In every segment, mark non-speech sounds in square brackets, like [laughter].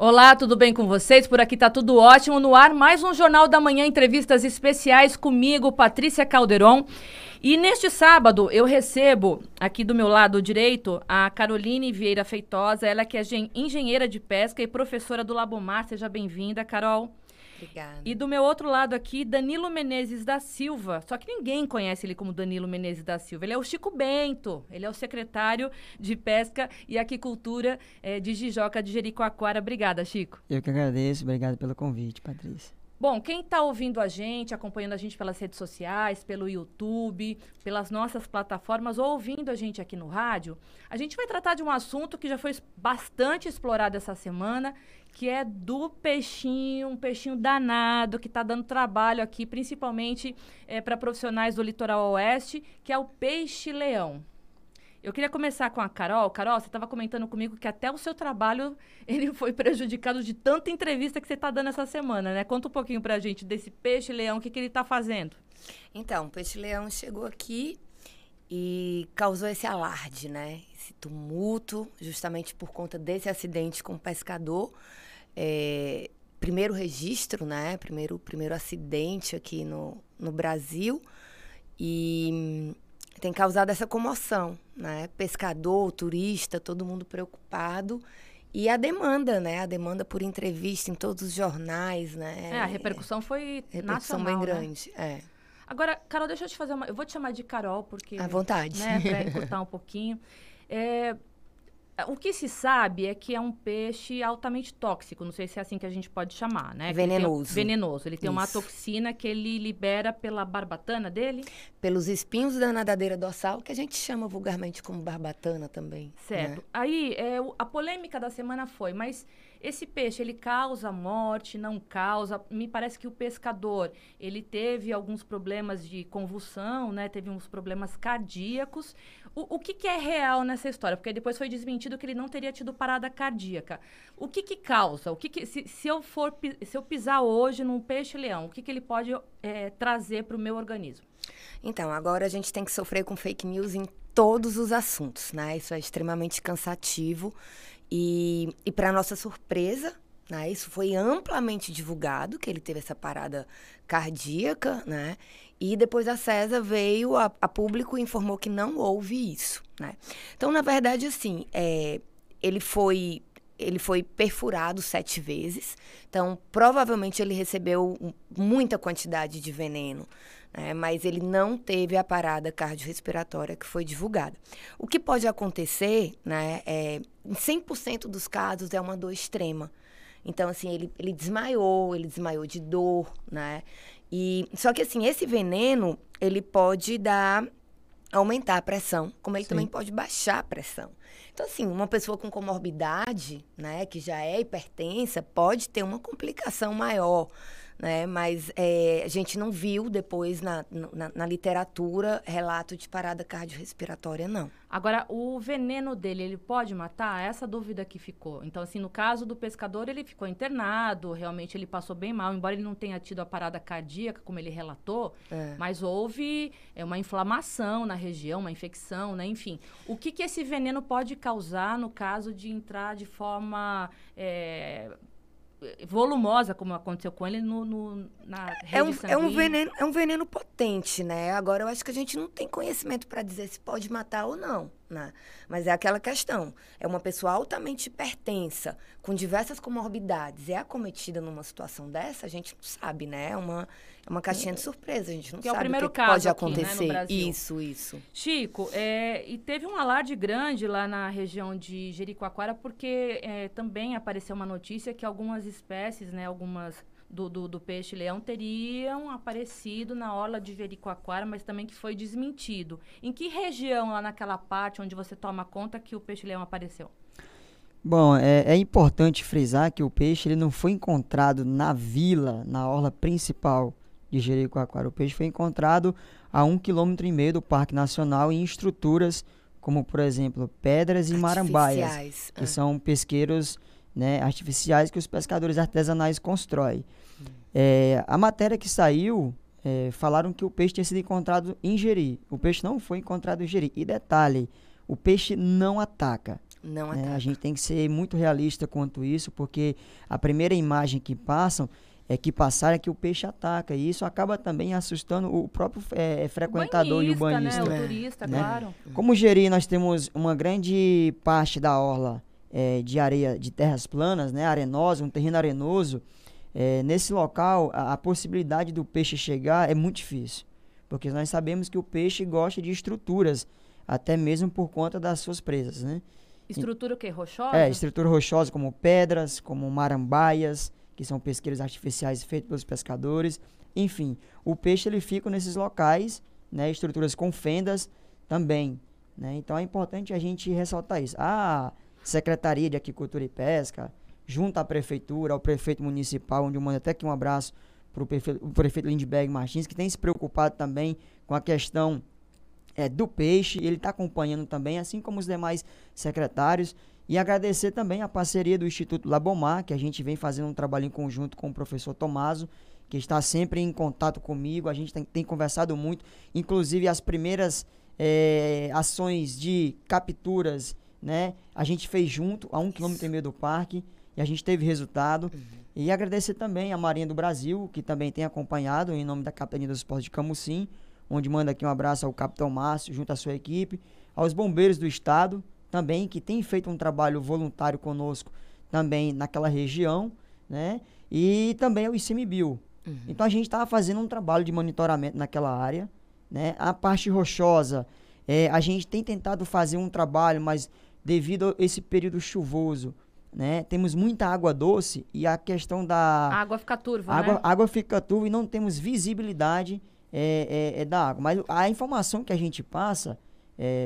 Olá, tudo bem com vocês? Por aqui tá tudo ótimo. No ar, mais um Jornal da Manhã, entrevistas especiais comigo, Patrícia Calderon. E neste sábado eu recebo aqui do meu lado direito a Caroline Vieira Feitosa, ela que é engenheira de pesca e professora do Labomar. Seja bem-vinda, Carol. Obrigada. E do meu outro lado aqui, Danilo Menezes da Silva. Só que ninguém conhece ele como Danilo Menezes da Silva. Ele é o Chico Bento. Ele é o secretário de Pesca e Aquicultura é, de Jijoca de Jericoacoara. Obrigada, Chico. Eu que agradeço. Obrigado pelo convite, Patrícia. Bom, quem está ouvindo a gente, acompanhando a gente pelas redes sociais, pelo YouTube, pelas nossas plataformas ou ouvindo a gente aqui no rádio, a gente vai tratar de um assunto que já foi bastante explorado essa semana, que é do peixinho, um peixinho danado que está dando trabalho aqui, principalmente é, para profissionais do litoral oeste, que é o peixe-leão. Eu queria começar com a Carol. Carol, você estava comentando comigo que até o seu trabalho [laughs] ele foi prejudicado de tanta entrevista que você está dando essa semana, né? Conta um pouquinho para a gente desse peixe-leão, o que, que ele está fazendo. Então, o peixe-leão chegou aqui e causou esse alarde, né? Esse tumulto, justamente por conta desse acidente com o pescador. É, primeiro registro, né? Primeiro, primeiro acidente aqui no, no Brasil. E tem causado essa comoção, né? Pescador, turista, todo mundo preocupado. E a demanda, né? A demanda por entrevista em todos os jornais, né? É, a repercussão foi repercussão nacional, bem né? grande, é. Agora, Carol, deixa eu te fazer uma... Eu vou te chamar de Carol, porque... À vontade. Né, pra encurtar um pouquinho. É, o que se sabe é que é um peixe altamente tóxico, não sei se é assim que a gente pode chamar, né? Ele tem- Venenoso. venenoso. Ele tem uma Isso. toxina que ele libera pela barbatana dele. Pelos espinhos da nadadeira dorsal, que a gente chama vulgarmente como barbatana também. Certo. né? Aí, é, a polêmica da semana foi, mas esse peixe, ele causa morte, não causa? Me parece que o pescador, ele teve alguns problemas de convulsão, né? Teve uns problemas cardíacos. O, o que, que é real nessa história? Porque depois foi desmentido que ele não teria tido parada cardíaca. O que que causa? O que que, se, se eu for, se eu pisar hoje num peixe-leão, o que que ele pode é, trazer para o meu organismo? Então, agora a gente tem que sofrer com fake news em todos os assuntos, né? Isso é extremamente cansativo. E, e para nossa surpresa, né? Isso foi amplamente divulgado, que ele teve essa parada cardíaca, né? E depois a CESA veio a, a público e informou que não houve isso, né? Então, na verdade, assim, é, ele foi ele foi perfurado sete vezes. Então, provavelmente ele recebeu muita quantidade de veneno, né? mas ele não teve a parada cardiorrespiratória que foi divulgada. O que pode acontecer, né, é, em 100% dos casos, é uma dor extrema. Então, assim, ele, ele desmaiou, ele desmaiou de dor, né? E, só que, assim, esse veneno, ele pode dar aumentar a pressão, como ele Sim. também pode baixar a pressão. Então, assim, uma pessoa com comorbidade, né, que já é hipertensa, pode ter uma complicação maior, né? Mas é, a gente não viu depois na, na, na literatura relato de parada cardiorrespiratória, não. Agora, o veneno dele, ele pode matar? Essa dúvida que ficou. Então, assim, no caso do pescador, ele ficou internado, realmente ele passou bem mal, embora ele não tenha tido a parada cardíaca, como ele relatou, É. mas houve é, uma inflamação na região, uma infecção, né? Enfim, o que, que esse veneno pode causar no caso de entrar de forma é, volumosa, como aconteceu com ele, no, no- na É um, é um veneno, é um veneno potente, né? Agora eu acho que a gente não tem conhecimento para dizer se pode matar ou não, né? Mas é aquela questão. É uma pessoa altamente hipertensa, com diversas comorbidades, é acometida numa situação dessa, a gente não sabe, né? É uma, é uma caixinha de surpresa, a gente não Que é o sabe primeiro o que, que caso pode aqui, né, no acontecer. Isso, isso. Chico, é, e teve um alarde grande lá na região de Jericoacoara, porque é, também apareceu uma notícia que algumas espécies, né, algumas do, do, do peixe-leão teriam aparecido na orla de Jericoacoara, mas também que foi desmentido. Em que região lá naquela parte onde você toma conta que o peixe-leão apareceu? Bom, é, é importante frisar que o peixe ele não foi encontrado na vila, na orla principal de Jericoacoara. O peixe foi encontrado a um quilômetro e meio do Parque Nacional em estruturas como, por exemplo, pedras e marambaias, Artificiais, que ah. são pesqueiros né, artificiais que os pescadores artesanais constroem. É, a matéria que saiu é, falaram que o peixe tinha sido encontrado em Jeri. O peixe não foi encontrado em Jeri. E detalhe, o peixe não ataca. Não né? ataca. A gente tem que ser muito realista quanto isso, porque a primeira imagem que passam é que passaram é que o peixe ataca. E isso acaba também assustando o próprio é, frequentador e o banhista. Né? O É. turista, né? claro. Como Jeri, nós temos uma grande parte da orla é, de areia, de terras planas, né, arenosa, um terreno arenoso. É, nesse local, a, a possibilidade do peixe chegar é muito difícil, porque nós sabemos que o peixe gosta de estruturas, até mesmo por conta das suas presas, né? Estrutura o quê? Rochosa? É, estrutura rochosa como pedras, como marambaias, que são pesqueiros artificiais feitos pelos pescadores. Enfim, o peixe ele fica nesses locais, né, estruturas com fendas também. Né? Então é importante a gente ressaltar isso. A Secretaria de Aquicultura e Pesca, junto à Prefeitura, ao Prefeito Municipal, onde eu mando até aqui um abraço para o prefeito, Lindbergh Martins, que tem se preocupado também com a questão é, do peixe, ele está acompanhando também, assim como os demais secretários. E agradecer também a parceria do Instituto Labomar, que a gente vem fazendo um trabalho em conjunto com o professor Tomaso, que está sempre em contato comigo. A gente tem, tem conversado muito, inclusive as primeiras eh, ações de capturas, né? A gente fez junto, a um quilômetro e meio do parque, e a gente teve resultado. E agradecer também a Marinha do Brasil, que também tem acompanhado em nome da Capitania dos Esportes de Camusim, onde manda aqui um abraço ao Capitão Márcio, junto à sua equipe, aos bombeiros do estado, também, que tem feito um trabalho voluntário conosco também naquela região, né? E também ao ICMBio. Então a gente estava fazendo um trabalho de monitoramento naquela área, né? A parte rochosa, eh, a gente tem tentado fazer um trabalho, mas devido a esse período chuvoso, né? Temos muita água doce e a questão da A água fica turva, água, né? água fica turva e não temos visibilidade é, é, é da água. Mas a informação que a gente passa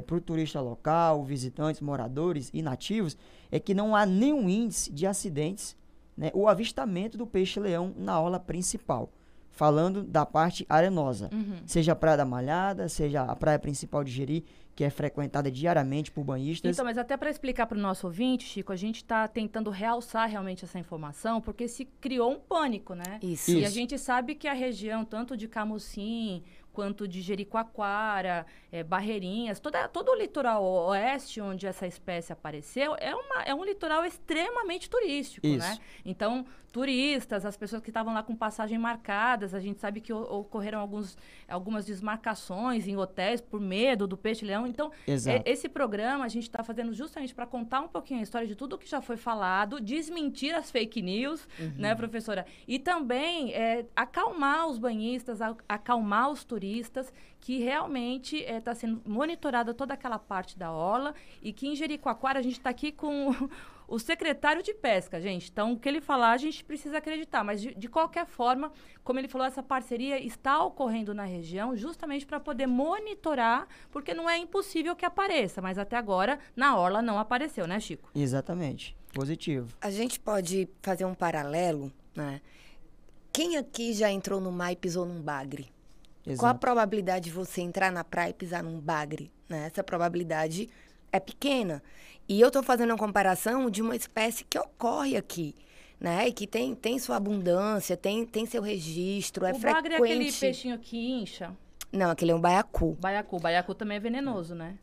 para o turista local, visitantes, moradores e nativos, é que não há nenhum índice de acidentes, né, o avistamento do peixe-leão na orla principal. Falando da parte arenosa. Uhum. Seja a Praia da Malhada, seja a praia principal de Jeri, que é frequentada diariamente por banhistas. Então, mas até para explicar para o nosso ouvinte, Chico, a gente está tentando realçar realmente essa informação, porque se criou um pânico, né? Isso. E a Isso. gente sabe que a região, tanto de Camusim, quanto de Jericoacoara, eh, Barreirinhas, toda, todo o litoral oeste onde essa espécie apareceu, é, uma, é um litoral extremamente turístico, Isso. né? Então, turistas, as pessoas que estavam lá com passagem marcadas, a gente sabe que ocorreram alguns, algumas desmarcações em hotéis por medo do peixe-leão. Então, Exato. esse programa a gente está fazendo justamente para contar um pouquinho a história de tudo que já foi falado, desmentir as fake news, né, professora? E também é, acalmar os banhistas, acalmar os turistas, que realmente está sendo monitorada toda aquela parte da orla e que em Jericoacoara a gente está aqui com o secretário de pesca, gente. Então, o que ele falar, a gente precisa acreditar. Mas, de, de qualquer forma, como ele falou, essa parceria está ocorrendo na região justamente para poder monitorar, porque não é impossível que apareça. Mas até agora, na orla não apareceu, né, Chico? Exatamente. Positivo. A gente pode fazer um paralelo, né? Quem aqui já entrou no mar e pisou num bagre? Qual a Exato. probabilidade de você entrar na praia e pisar num bagre? Né? Essa probabilidade é pequena. E eu estou fazendo uma comparação de uma espécie que ocorre aqui, né? E que tem, tem sua abundância, tem, tem seu registro, é o frequente. bagre é aquele peixinho que incha. Não, aquele é um baiacu. Baiacu. Baiacu também é venenoso, né?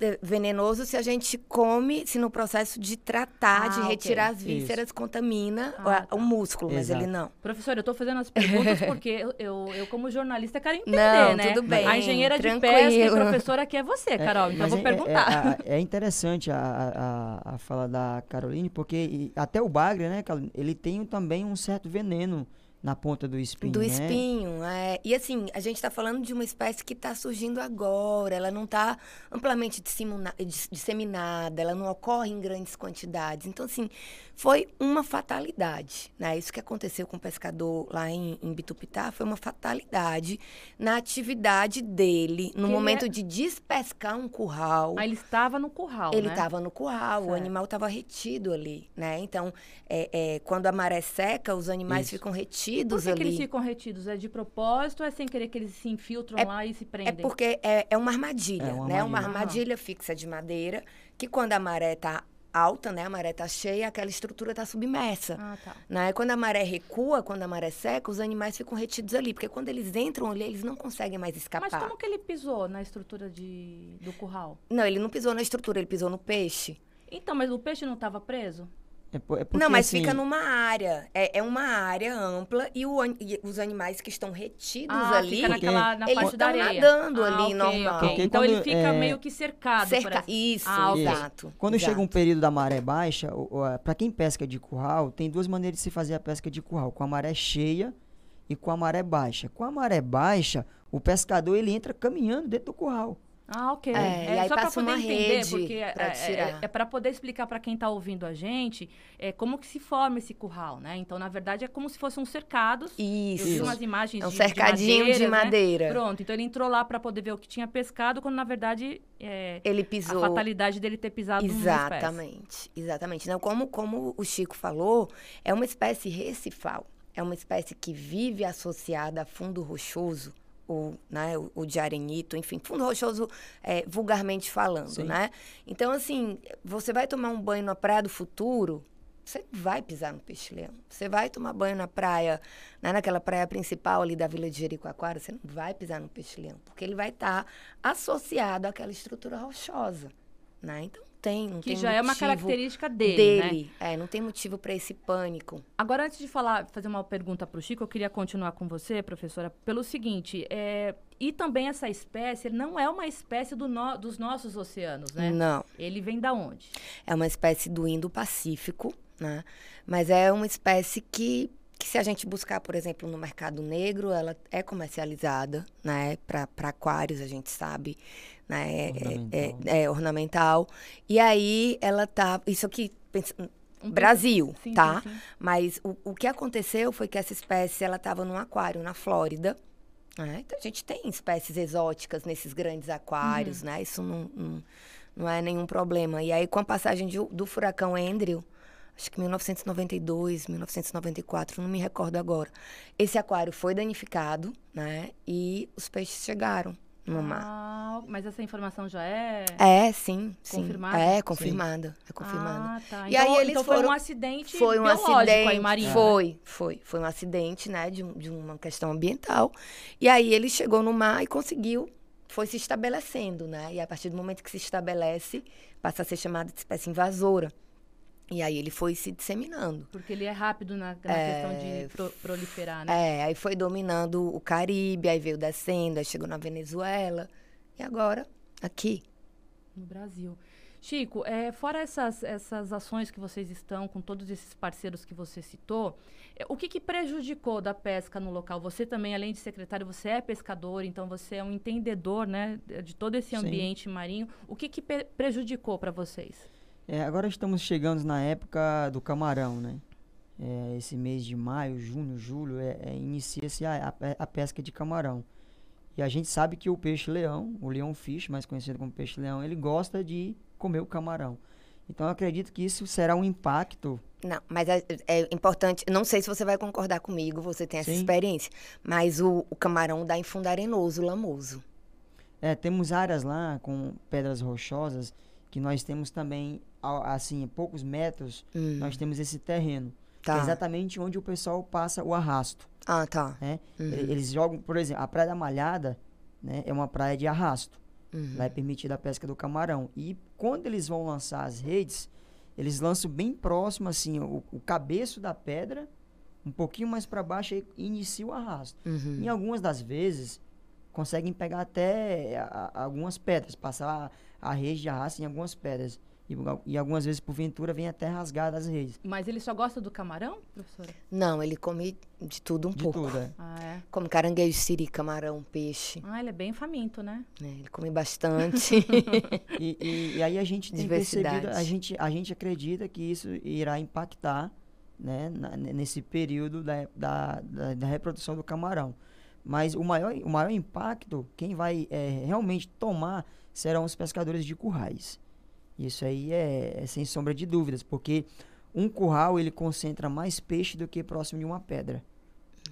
É venenoso se a gente come, se no processo de tratar, Ah, de retirar as vísceras, contamina Ah, o- tá. o músculo, mas Exato. ele não. Professor, eu tô fazendo as perguntas [laughs] porque eu, eu, eu, como jornalista, quero entender, Não, né? tudo bem, A engenheira de tranquilo. pesca e professora aqui é você, Carol. então eu Mas vou é- perguntar. É, é- é interessante a, a, a fala da Caroline, porque até o bagre, né, Caroline, ele tem também um certo veneno na ponta do espinho, Do né? espinho, é. E assim, a gente está falando de uma espécie que está surgindo agora, ela não está amplamente dissemina- dis- disseminada, ela não ocorre em grandes quantidades. Então, assim, foi uma fatalidade, né? Isso que aconteceu com o pescador lá em, em Bitupitá foi uma fatalidade na atividade dele, no ele momento é- de despescar um curral. Ah, ele estava no curral, Ele né? estava no curral, o Certo. animal estava retido ali, né? Então, é, é, quando a maré seca, os animais Isso. ficam Por retidos que, que ali. eles ficam retidos? É de propósito ou é sem querer que eles se infiltram lá e se É prendem? porque é, é uma armadilha, É uma né? Uma armadilha. armadilha fixa de madeira, que quando a maré tá alta, né? A maré tá cheia, aquela estrutura tá submersa. Ah, tá. Né? Quando a maré recua, quando a maré seca, os animais ficam retidos ali, porque quando eles entram ali, eles não conseguem mais escapar. Mas como que ele pisou na estrutura de, do curral? Não, ele não pisou na estrutura, ele pisou no peixe. Então, mas o peixe não estava preso? É, é porque, não, mas assim, fica numa área. É, é uma área ampla e, o e os animais que estão retidos Ah, ali, fica naquela, na eles parte da estão areia. nadando Ah, ali ok, normal. ok. Porque Então quando, ele fica é, meio que cercado. cerca... Isso, Ah, ok. exato. Quando exato. chega um período da maré baixa, para quem pesca de curral, tem duas maneiras de se fazer a pesca de curral: com a maré cheia e com a maré baixa. Com a maré baixa, o pescador ele entra caminhando dentro do curral. Ah, ok. É, e aí só para poder entender, porque pra é, tirar. é, para poder explicar para quem está ouvindo a gente é, como que se forma esse curral, né? Então, na verdade, é como se fossem uns cercados. Eu vi Isso. umas imagens É um de, cercadinho de, de madeiras, né? madeira. Pronto, então ele entrou lá para poder ver o que tinha pescado, quando na verdade é, Ele a pisou. fatalidade dele ter pisado. Exatamente, exatamente. Não, como, como o Chico falou, é uma espécie recifal. É uma espécie que vive associada a fundo rochoso, ou, né, o, o de arenito, enfim, fundo rochoso é, vulgarmente falando, Sim. né? Então, assim, você vai tomar um banho na praia do futuro, você não vai pisar no peixe-leão. Você vai tomar banho na praia, né, naquela praia principal ali da Vila de Jericoacoara, você não vai pisar no peixe-leão, porque ele vai estar associado àquela estrutura rochosa, né? Então, tem, não Que tem já é uma característica dele, né? dele. É, não tem motivo para esse pânico. Agora, antes de falar, fazer uma pergunta para o Chico, eu queria continuar com você, professora, pelo seguinte, é, e também essa espécie não é uma espécie do no- dos nossos oceanos, né? Não. Ele vem da onde? É uma espécie do Indo-Pacífico, né? Mas é uma espécie que, que, se a gente buscar, por exemplo, no mercado negro, ela é comercializada, né? Para aquários, a gente sabe, né? É- Ornamental. É, é ornamental. E aí ela tá. Isso aqui. pensa- Um Brasil, Sim, tá? sim, sim. Mas o, o que aconteceu foi que essa espécie ela estava num aquário na Flórida. né? Então, a gente tem espécies exóticas nesses grandes aquários, né? Isso não, não, não é nenhum problema. E aí, com a passagem de- do furacão Andrew, acho que 1992, 1994, não me recordo agora, esse aquário foi danificado, né? E os peixes chegaram no mar. Ah, mas essa informação já é... É, sim, sim. Confirmada? É, confirmada. É confirmada. Ah, tá. E então, aí eles então foi um foram- acidente Foi um acidente. aí, marinho. né? Foi, foi. Foi um acidente, né? De, de uma questão ambiental. E aí ele chegou no mar e conseguiu, foi se estabelecendo, né? E a partir do momento que se estabelece, passa a ser chamada de espécie invasora. E aí ele foi se disseminando. Porque ele é rápido na, na questão de pro- proliferar, né? É, aí foi dominando o Caribe, aí veio descendo, aí chegou na Venezuela. E agora, aqui. No Brasil. Chico, é, fora essas, essas ações que vocês estão com todos esses parceiros que você citou, é, o que, que prejudicou da pesca no local? Você também, além de secretário, você é pescador, então você é um entendedor né, de todo esse Sim. ambiente marinho. O que, que prejudicou para vocês? É, agora estamos chegando na época do camarão, né? É, esse mês de maio, junho, julho, é, é, inicia-se a, a a pesca de camarão. E a gente sabe que o peixe-leão, o leão fish, mais conhecido como peixe-leão, ele gosta de comer o camarão. Então eu acredito que isso será um impacto. Não, mas é, é importante, não sei se você vai concordar comigo, você tem essa Sim. experiência, mas o, o camarão dá em fundo arenoso, lamoso. É, temos áreas lá com pedras rochosas que nós temos também, assim, a poucos metros, Hum, nós temos esse terreno. que é tá. exatamente onde o pessoal passa o arrasto. Ah, tá. né? Uhum. Eles jogam, por exemplo, a Praia da Malhada né, é uma praia de arrasto. Uhum. Lá é permitida a pesca do camarão. E quando eles vão lançar as redes, eles lançam bem próximo, assim, o, o cabeço da pedra, um pouquinho mais para baixo, e inicia o arrasto. Uhum. Em algumas das vezes, conseguem pegar até a- a- algumas pedras, passar a rede de arrasto em algumas pedras. E, e algumas vezes, porventura, vem até rasgar das redes. Mas ele só gosta do camarão, professora? Não, ele come de tudo um De pouco. tudo, é. Ah, é. Come caranguejo, siri, camarão, peixe. Ah, ele é bem faminto, né? né? Ele come bastante. [laughs] E, e- e aí a gente tem percebido, a gente, a gente acredita que isso irá impactar né, na- nesse período da, da, da, da reprodução do camarão. Mas o maior, o maior impacto, quem vai eh, realmente tomar serão os pescadores de currais. Isso aí é, é sem sombra de dúvidas, porque um curral ele concentra mais peixe do que próximo de uma pedra.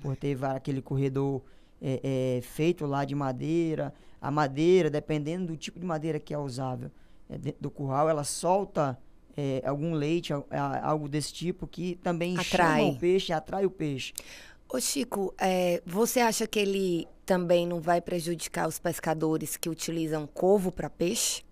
Por ter aquele corredor é, é, feito lá de madeira. A madeira, dependendo do tipo de madeira que é usável é, dentro do curral, ela solta é, algum leite, a- algo desse tipo, que também Atrai. chama o peixe, atrai o peixe. Ô Chico, é, você acha que ele também não vai prejudicar os pescadores que utilizam covo para peixe?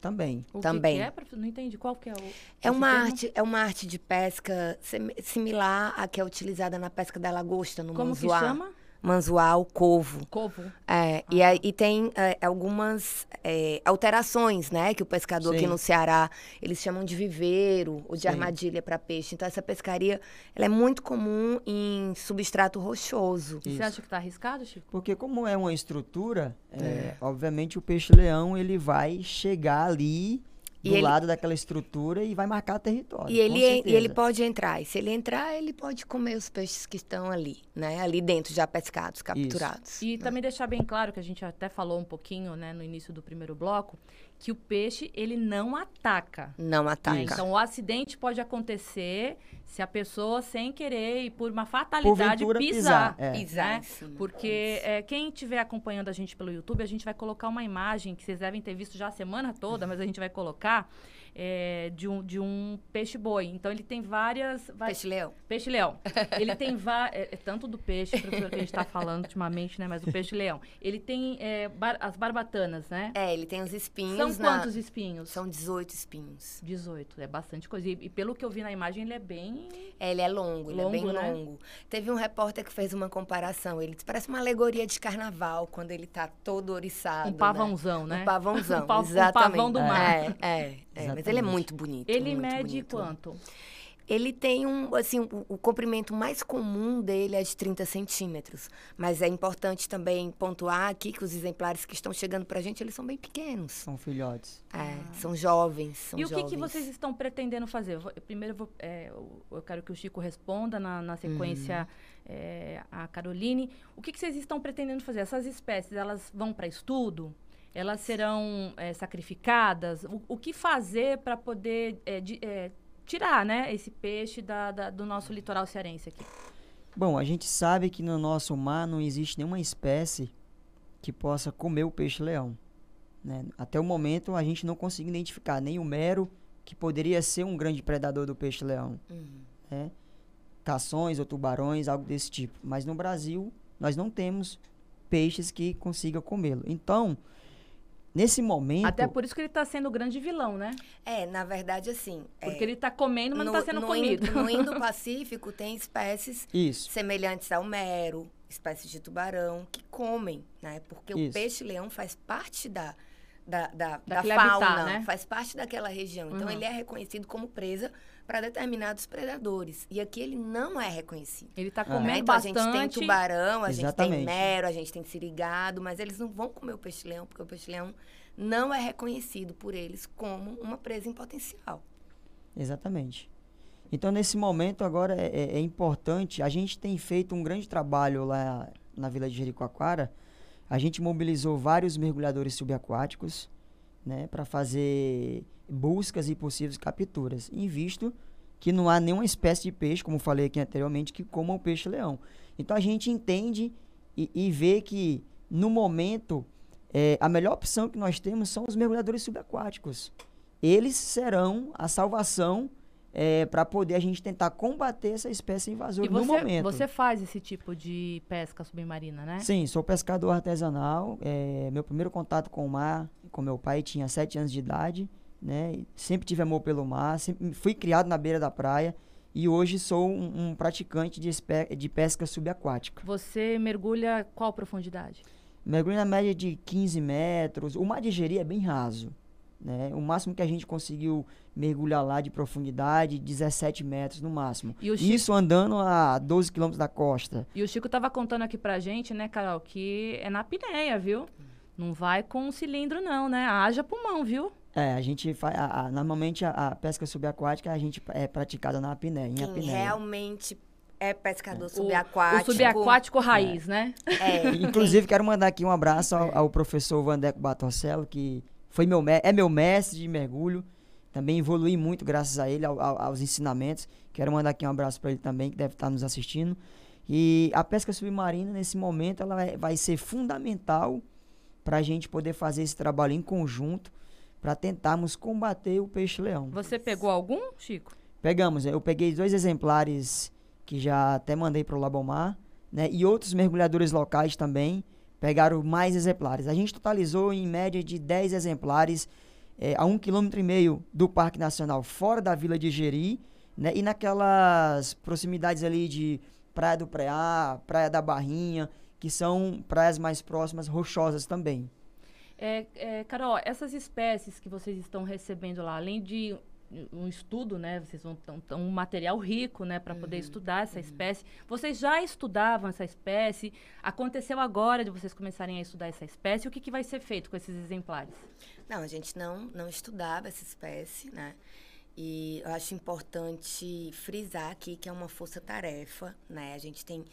Também. O que Também. que é? prof- Não entendi. Qual que é o. É uma termo? arte, é uma arte de pesca similar à que é utilizada na pesca da lagosta no Como que manzoá. chama? Manzoá, o covo. Covo. É, e, aí, e tem é, algumas é, alterações, né? Que o pescador aqui Sim. no Ceará, eles chamam de viveiro ou de Sim. armadilha para peixe. Então, essa pescaria, ela é muito comum em substrato rochoso. E Isso. você acha que tá arriscado, Chico? Porque como é uma estrutura, é, obviamente o peixe-leão ele vai chegar ali E do ele- lado daquela estrutura e vai marcar território. E ele, e ele pode entrar. E se ele entrar, ele pode comer os peixes que estão ali, né? Ali dentro, já pescados, capturados. E também deixar bem claro que a gente até falou um pouquinho, né, no início do primeiro bloco, que o peixe ele não ataca. Não ataca. Então o acidente pode acontecer se a pessoa sem querer e por uma fatalidade Porventura pisar. pisar, é. Pisar né? Porque é, quem estiver acompanhando a gente pelo YouTube, a gente vai colocar uma imagem que vocês devem ter visto já a semana toda, mas a gente vai colocar cá é, de, um, de um peixe-boi. Então ele tem várias. Peixe-leão. Peixe-leão. [laughs] Ele tem va- é, é tanto do peixe, professor, que a gente está falando ultimamente, né? Mas do peixe-leão. Ele tem é, bar- as barbatanas, né? É, ele tem os espinhos. São na- quantos espinhos? São 18 espinhos. 18. É bastante coisa. E, e pelo que eu vi na imagem, ele é bem. É, ele é longo, ele Longo, é bem né? longo. Teve um repórter que fez uma comparação. Ele disse, parece uma alegoria de carnaval, quando ele tá todo oriçado. Um né? pavãozão, né? Um pavãozão, [laughs] Um pa- um exatamente. pavão do mar. É, é, é. Mas ele é muito bonito. Ele muito mede bonito. quanto? Ele tem um, assim, o, o comprimento mais comum dele é de 30 centímetros. Mas é importante também pontuar aqui que os exemplares que estão chegando pra gente, eles são bem pequenos. São filhotes. É, são jovens, são Ah. e o que, que vocês estão pretendendo fazer? Eu vou- primeiro, eu, vou, é, eu- eu quero que o Chico responda na, na sequência Uhum. é, a Caroline. O que, que vocês estão pretendendo fazer? Essas espécies, elas vão para estudo? Elas serão é, sacrificadas? O, o que fazer para poder é, de- é, tirar né, esse peixe da- da- do nosso litoral cearense aqui? Bom, a gente sabe que no nosso mar não existe nenhuma espécie que possa comer o peixe-leão. né? Até o momento a gente não consegue identificar nem o mero, que poderia ser um grande predador do peixe-leão. Uhum. né? Cações ou tubarões, algo desse tipo. Mas no Brasil, nós não temos peixes que consigam comê-lo. Então, nesse momento. Até por isso que ele está sendo o grande vilão, né? É, na verdade, assim. Porque é, ele está comendo, mas não está sendo no comido. [laughs] Indo, no Indo-Pacífico tem espécies Isso. semelhantes ao mero, espécies de tubarão, que comem, né? Porque o Isso. peixe-leão faz parte da, da, da, da fauna, habitat, né? faz parte daquela região. Então, Uhum. ele é reconhecido como presa para determinados predadores. E aqui ele não é reconhecido. Ele está Ah. né? comendo Então, bastante. a gente tem tubarão, a gente tem Exatamente. mero, a gente tem sirigado, mas eles não vão comer o peixe-leão, porque o peixe-leão não é reconhecido por eles como uma presa em potencial. Exatamente. Então, nesse momento, agora é, é- é importante. A gente tem feito um grande trabalho lá na Vila de Jericoacoara. A gente mobilizou vários mergulhadores subaquáticos né, para fazer buscas e possíveis capturas, em visto que não há nenhuma espécie de peixe, como falei aqui anteriormente, que coma o peixe-leão. Então, a gente entende e, e vê que, no momento, é, a melhor opção que nós temos são os mergulhadores subaquáticos eles serão a salvação para poder a gente tentar combater essa espécie invasora E no você, momento. você faz esse tipo de pesca submarina, né? Sim, sou pescador artesanal. é, meu primeiro contato com o mar, com meu pai, tinha sete anos de idade. Né? Sempre tive amor pelo mar, sempre fui criado na beira da praia e hoje sou um, um praticante de, de pesca subaquática. Você mergulha qual profundidade? Mergulho na média de 15 metros. O mar de Jeri é bem raso. Né? O máximo que a gente conseguiu mergulhar lá de profundidade, 17 metros no máximo. E Chico- Isso andando a 12 quilômetros da costa. E o Chico tava contando aqui pra gente, né, Carol, que é na apneia, viu? Não vai com um cilindro, não, né? Haja pulmão, viu? É, a gente faz. a- a- normalmente a, a pesca subaquática a gente é praticada na apneia, em Quem apneia. realmente é pescador O- subaquático. O subaquático raiz, né? É, [laughs] Inclusive, quero mandar aqui um abraço ao, ao professor Vandeco Batorcello, que foi meu, me- é meu mestre de mergulho. Também evolui muito graças a ele, ao- ao- aos ensinamentos. Quero mandar aqui um abraço para ele também, que deve estar nos assistindo. E a pesca submarina, nesse momento, ela vai, vai ser fundamental para a gente poder fazer esse trabalho em conjunto para tentarmos combater o peixe-leão. Você pegou algum, Chico? Pegamos, eu peguei dois exemplares que já até mandei para o Labomar, né? E outros mergulhadores locais também pegaram mais exemplares. A gente totalizou em média de 10 exemplares é, a um quilômetro e meio do Parque Nacional, fora da Vila de Jeri, né? E naquelas proximidades ali de Praia do Preá, Praia da Barrinha, que são praias mais próximas, rochosas também. É, é, Carol, essas espécies que vocês estão recebendo lá, além de um estudo, né? Vocês vão ter um material rico, né, para uhum, poder estudar essa uhum. espécie. Vocês já estudavam essa espécie? Aconteceu agora de vocês começarem a estudar essa espécie? O que, que vai ser feito com esses exemplares? Não, a gente não não estudava essa espécie, né? E eu acho importante frisar aqui que é uma força-tarefa, né? A gente tem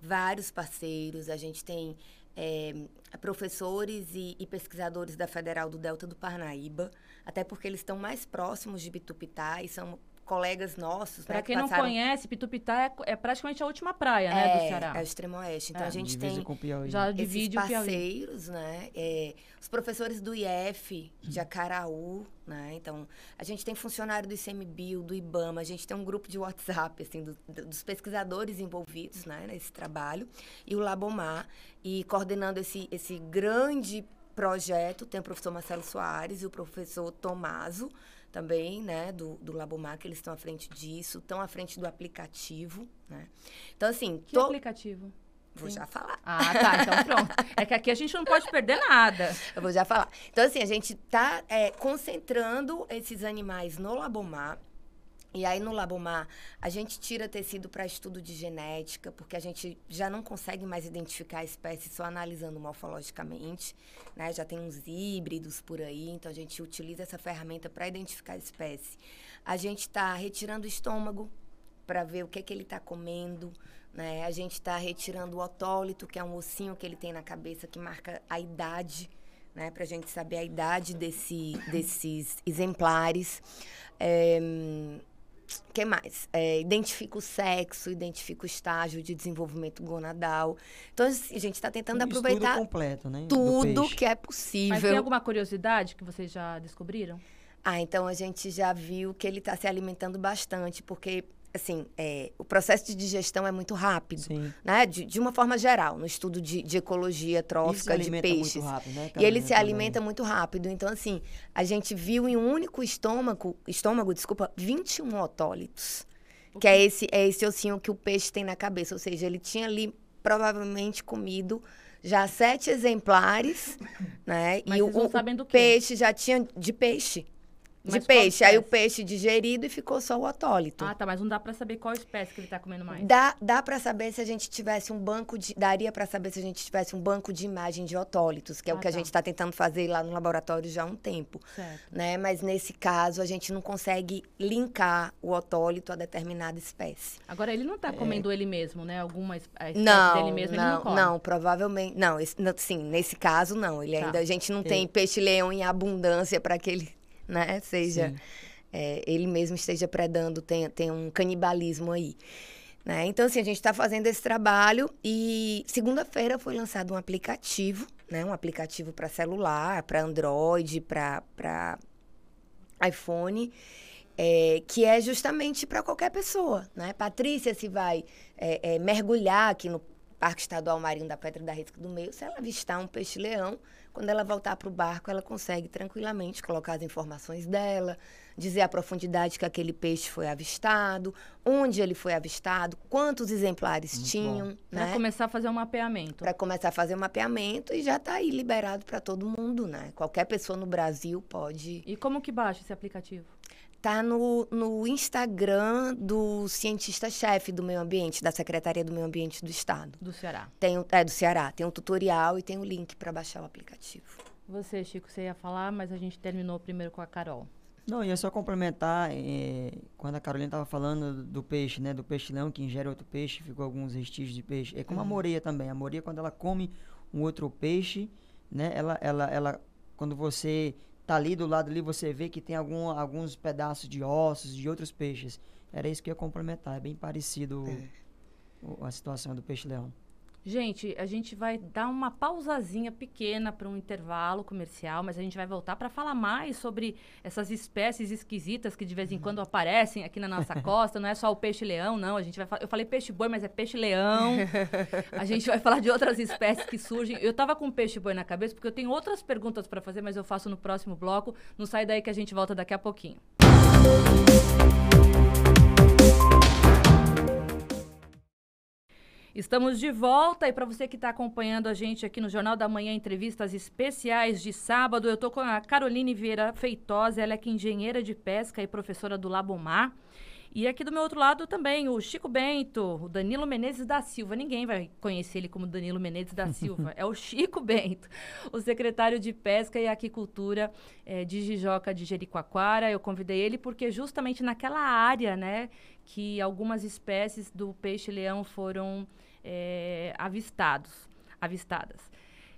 vários parceiros, a gente tem é, professores e, e, pesquisadores da Federal do Delta do Parnaíba, até porque eles estão mais próximos de Bitupitá e são colegas nossos. Para né, quem que passaram... não conhece, Pitupitá é, é, praticamente a última praia, né, é, do Ceará. É o extremo oeste. Então é. a gente tem já divide esses parceiros, né? É, os professores do IF, de Acaraú, né? Então a gente tem funcionário do ICMBio, do IBAMA, a gente tem um grupo de WhatsApp assim do, dos pesquisadores envolvidos, né, nesse trabalho e o Labomar e coordenando esse esse grande projeto tem o professor Marcelo Soares e o professor Tomaso também, né, do, do Labomar, que eles estão à frente disso, estão à frente do aplicativo, né? Então, assim... Que to... aplicativo? Vou Sim. já falar. Ah, tá. Então pronto. [laughs] É que aqui a gente não pode perder nada. Eu vou já falar. Então, assim, a gente está é, concentrando esses animais no Labomar e aí no Labomar a gente tira tecido para estudo de genética, porque a gente já não consegue mais identificar a espécie só analisando morfologicamente, né? Já tem uns híbridos por aí, então a gente utiliza essa ferramenta para identificar a espécie. A gente está retirando o estômago para ver o que, é que ele está comendo, né? A gente está retirando o otólito, que é um ossinho que ele tem na cabeça que marca a idade, né? Para a gente saber a idade desse, desses exemplares. É, que mais? É, identifica o sexo, identifica o estágio de desenvolvimento gonadal. Então, assim, a gente está tentando um aproveitar completo, né, tudo que é possível. Mas tem alguma curiosidade que vocês já descobriram? Ah, então a gente já viu que ele está se alimentando bastante, porque assim, é, o processo de digestão é muito rápido, Sim. né? De, de, uma forma geral, no estudo de, de ecologia trófica de peixes. Rápido, né, e ele se alimenta muito rápido. Então, assim, a gente viu em um único estômago, estômago, desculpa, 21 otólitos. Que é esse, é esse ossinho que o peixe tem na cabeça. Ou seja, ele tinha ali provavelmente comido já sete exemplares, [laughs] né? Mas e o, o peixe já tinha de peixe de peixe. Aí o peixe digerido e ficou só o otólito. Ah, tá. Mas não dá para saber qual espécie que ele tá comendo mais. Dá, dá para saber se a gente tivesse um banco de. Daria para saber se a gente tivesse um banco de imagem de otólitos, que é ah, o que tá. a gente está tentando fazer lá no laboratório já há um tempo. Certo. Né? Mas nesse caso, a gente não consegue linkar o otólito a determinada espécie. Agora, ele não tá é. comendo ele mesmo, né? Alguma espécie não, dele mesmo não, ele não come. Não, provavelmente. Não, esse, não, sim, nesse caso, não. Ele tá. ainda. A gente não tem peixe-leão em abundância para que ele né? Seja é, ele mesmo esteja predando, tem, tem um canibalismo aí. Né? Então, assim, a gente está fazendo esse trabalho e segunda-feira foi lançado um aplicativo, né? Um aplicativo para celular, para Android, para iPhone, é, que é justamente para qualquer pessoa, né? Patrícia se vai é, é, mergulhar aqui no Parque Estadual Marinho da Pedra da Risca do Meio, se ela avistar um peixe-leão, quando ela voltar para o barco, ela consegue tranquilamente colocar as informações dela, dizer a profundidade que aquele peixe foi avistado, onde ele foi avistado, quantos exemplares Muito tinham. Né? Para começar a fazer um mapeamento. Para começar a fazer um mapeamento e já está aí liberado para todo mundo, né? Qualquer pessoa no Brasil pode. E como que baixa esse aplicativo? Tá no, no Instagram do cientista-chefe do meio ambiente, da Secretaria do Meio Ambiente do Estado. Do Ceará. Tem, é, do Ceará. Tem um tutorial e tem o um link para baixar o aplicativo. Você, Chico, você ia falar, mas a gente terminou primeiro com a Carol. Não, ia só complementar, é, quando a Carolina estava falando do peixe, né? Do peixe-leão que ingere outro peixe, ficou alguns vestígios de peixe. É como uhum. a moreia também. A moreia, quando ela come um outro peixe, né? Ela, ela, ela, quando você tá ali do lado ali, você vê que tem algum, alguns pedaços de ossos de outros peixes. Era isso que eu ia complementar. É bem parecido é. O, a situação do peixe-leão. Gente, a gente vai dar uma pausazinha pequena para um intervalo comercial, mas a gente vai voltar para falar mais sobre essas espécies esquisitas que de vez em quando aparecem aqui na nossa [laughs] costa. Não é só o peixe-leão, não. A gente vai Eu falei peixe-boi, mas é peixe-leão. [laughs] A gente vai falar de outras espécies que surgem. Eu estava com peixe-boi na cabeça porque eu tenho outras perguntas para fazer, mas eu faço no próximo bloco. Não sai daí que a gente volta daqui a pouquinho. Estamos de volta e para você que está acompanhando a gente aqui no Jornal da Manhã, entrevistas especiais de sábado, eu estou com a Caroline Vieira Feitosa, ela é é engenheira de pesca e professora do Labomar. E aqui do meu outro lado também o Chico Bento, o Danilo Menezes da Silva. Ninguém vai conhecer ele como Danilo Menezes da Silva. [laughs] é o Chico Bento, o secretário de Pesca e Aquicultura é, de Jijoca de Jericoacoara. Eu convidei ele porque justamente naquela área, né, que algumas espécies do peixe-leão foram é, avistados, avistadas.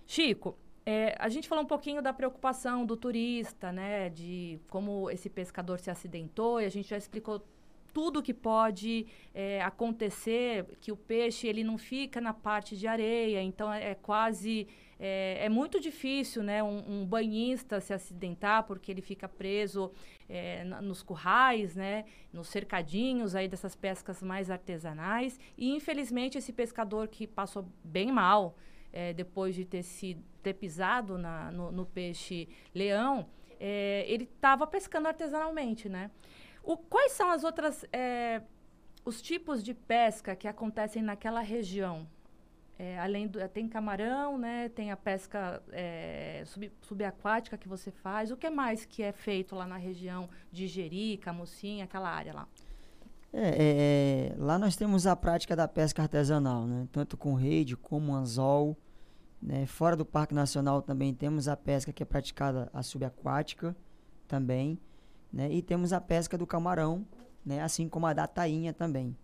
Chico, é, a gente falou um pouquinho da preocupação do turista, né? De como esse pescador se acidentou e a gente já explicou tudo que pode é, acontecer, que o peixe ele não fica na parte de areia, então é, é quase é, é, muito difícil, né, um, um, banhista se acidentar porque ele fica preso é, nos currais, né, nos cercadinhos aí dessas pescas mais artesanais. E infelizmente esse pescador que passou bem mal é, depois de ter se ter pisado na, no, no peixe leão, é, ele estava pescando artesanalmente, né? O, quais são as outras é, os tipos de pesca que acontecem naquela região? É, além do tem camarão, né? Tem a pesca é, sub, subaquática que você faz. O que mais que é feito lá na região de Jeri, Camucim, aquela área lá? É, é, é, lá nós temos a prática da pesca artesanal, né? Tanto com rede como anzol. Né? Fora do Parque Nacional também temos a pesca que é praticada a subaquática também, né? E temos a pesca do camarão, né? Assim como a da tainha também,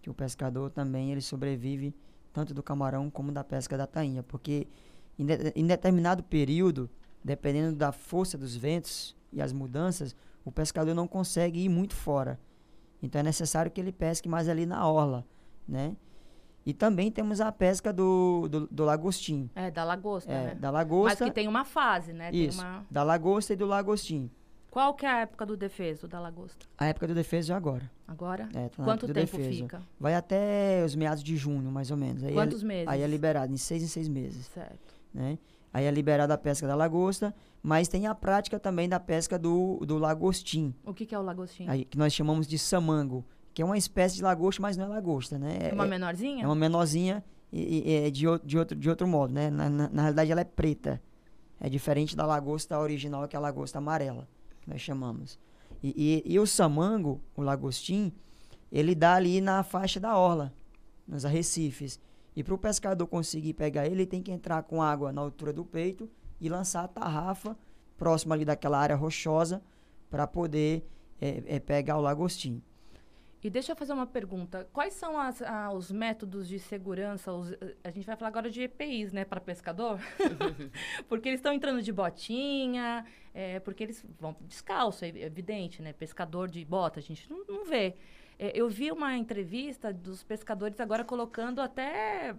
que o pescador também ele sobrevive tanto do camarão como da pesca da tainha, porque em, de, em determinado período, dependendo da força dos ventos e as mudanças, o pescador não consegue ir muito fora. Então é necessário que ele pesque mais ali na orla, né? E também temos a pesca do, do, do lagostim. É, da lagosta, é, né? da lagosta. Mas que tem uma fase, né? Isso, uma... da lagosta e do lagostim. Qual que é a época do defeso da lagosta? A época do defeso é agora. Agora? É, tá Quanto tempo fica? Vai até os meados de junho, mais ou menos. Aí Quantos é, meses? Aí é liberado, em seis em seis meses. Certo. Né? Aí é liberada a pesca da lagosta, mas tem a prática também da pesca do, do lagostim. O que, que é o lagostim? Aí, que nós chamamos de samango, que é uma espécie de lagosta, mas não é lagosta, né? É, uma menorzinha? É uma menorzinha e, e é de, de, outro, de outro modo, né? Na, na, na realidade ela é preta. É diferente da lagosta original, que é a lagosta amarela nós chamamos. E, e, e o samango, o lagostim, ele dá ali na faixa da orla, nos arrecifes. E para o pescador conseguir pegar ele, ele tem que entrar com água na altura do peito e lançar a tarrafa próximo ali daquela área rochosa para poder é, é, pegar o lagostim. E deixa eu fazer uma pergunta. Quais são as, ah, os métodos de segurança? Os, a gente vai falar agora de EPIs, né, para pescador? [laughs] porque eles estão entrando de botinha, é, porque eles vão descalço, é evidente, né? Pescador de bota, a gente não, não vê. É, eu vi uma entrevista dos pescadores agora colocando até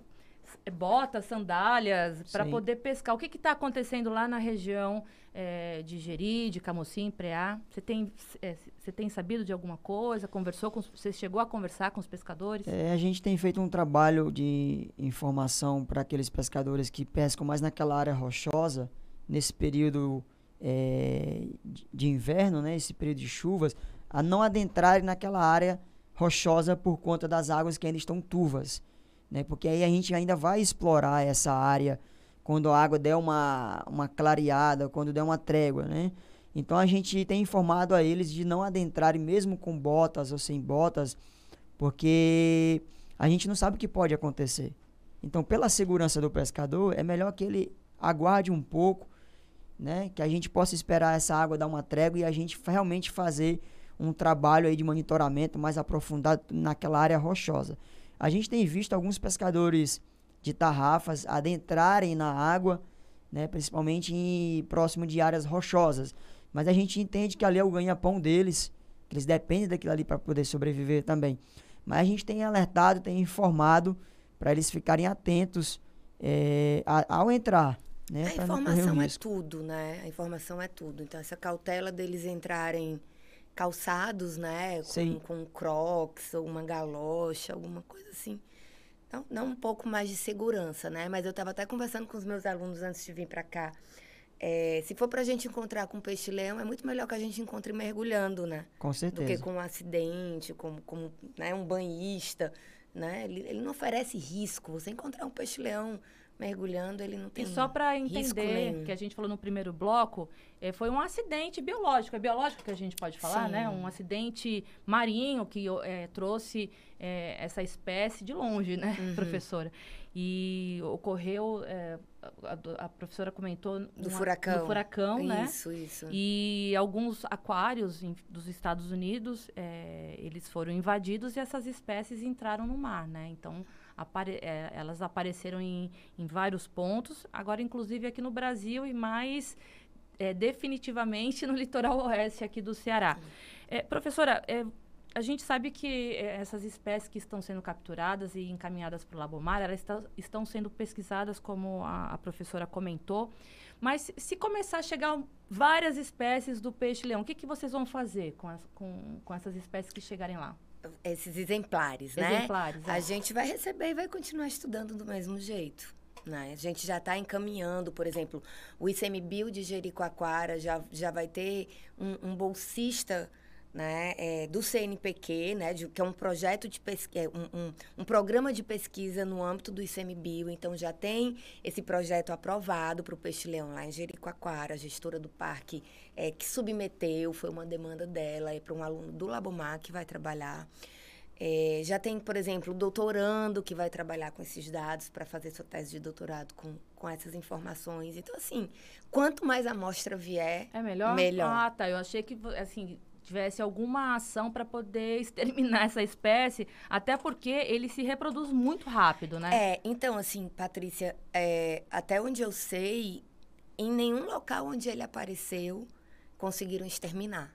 botas, sandálias, para poder pescar. O que está acontecendo lá na região é, de Jeri, de Camocim, Preá? Você tem, é, tem sabido de alguma coisa? Conversou com você chegou a conversar com os pescadores? É, a gente tem feito um trabalho de informação para aqueles pescadores que pescam mais naquela área rochosa nesse período é, de inverno, né, esse período de chuvas, a não adentrarem naquela área rochosa por conta das águas que ainda estão turvas né? Porque aí a gente ainda vai explorar essa área quando a água der uma, uma clareada, quando der uma trégua, né? Então a gente tem informado a eles de não adentrarem mesmo com botas ou sem botas, porque a gente não sabe o que pode acontecer. Então, pela segurança do pescador, é melhor que ele aguarde um pouco, né? Que a gente possa esperar essa água dar uma trégua e a gente realmente fazer um trabalho aí de monitoramento mais aprofundado naquela área rochosa. A gente tem visto alguns pescadores de tarrafas adentrarem na água, né, principalmente em, próximo de áreas rochosas. Mas a gente entende que ali é o ganha-pão deles, que eles dependem daquilo ali para poder sobreviver também. Mas a gente tem alertado, tem informado para eles ficarem atentos é, a, ao entrar. Né, a informação é tudo, né? A informação é tudo. Então, essa cautela deles entrarem calçados, né? Com, com crocs ou uma galocha, alguma coisa assim. Então, não um pouco mais de segurança, né? Mas eu estava até conversando com os meus alunos antes de vir para cá. É, se for para a gente encontrar com peixe-leão, é muito melhor que a gente encontre mergulhando, né? Com certeza. Do que com um acidente, como, como né, um banhista, né? Ele, ele não oferece risco. Você encontrar um peixe-leão mergulhando, ele não tem E só para entender, que a gente falou no primeiro bloco, é, foi um acidente biológico. É biológico que a gente pode falar, né? Sim. né? Um acidente marinho que é, trouxe é, essa espécie de longe, né, uhum. professora? E ocorreu, a, a, professora comentou... Do uma, furacão. Do furacão, isso, né? Isso, isso. E alguns aquários em, dos Estados Unidos, eles foram invadidos e essas espécies entraram no mar, né? Então apare é, elas apareceram em, em vários pontos, agora inclusive aqui no Brasil e mais é, definitivamente no [laughs] litoral oeste aqui do Ceará. É, professora, é, a gente sabe que é, essas espécies que estão sendo capturadas e encaminhadas para o Labomar, elas está, estão sendo pesquisadas, como a, a, professora comentou. Mas se começar a chegar várias espécies do peixe-leão, o que, que vocês vão fazer com, as, com, com essas espécies que chegarem lá? Esses exemplares, né? Exemplares. É. A gente vai receber e vai continuar estudando do mesmo jeito. Né? A gente já está encaminhando, por exemplo, o ICMBio de Jericoacoara já, já vai ter um, um bolsista né, é, do CNPq, né, de, que é um projeto de pesquisa, é, um, um, um, programa de pesquisa no âmbito do ICMBio. Então, já tem esse projeto aprovado para o Peixe-Leão lá em Jericoacoara, a gestora do parque é, que submeteu, foi uma demanda dela, é para um aluno do Labomar que vai trabalhar. É, já tem, por exemplo, o doutorando que vai trabalhar com esses dados para fazer sua tese de doutorado com, com essas informações. Então, assim, quanto mais amostra vier, é melhor? melhor. Ah, tá. Eu achei que, assim, tivesse alguma ação para poder [laughs] exterminar essa espécie, até porque ele se reproduz muito rápido, né? É, então, assim, Patrícia, é, até onde eu sei, em nenhum local onde ele apareceu, conseguiram exterminar.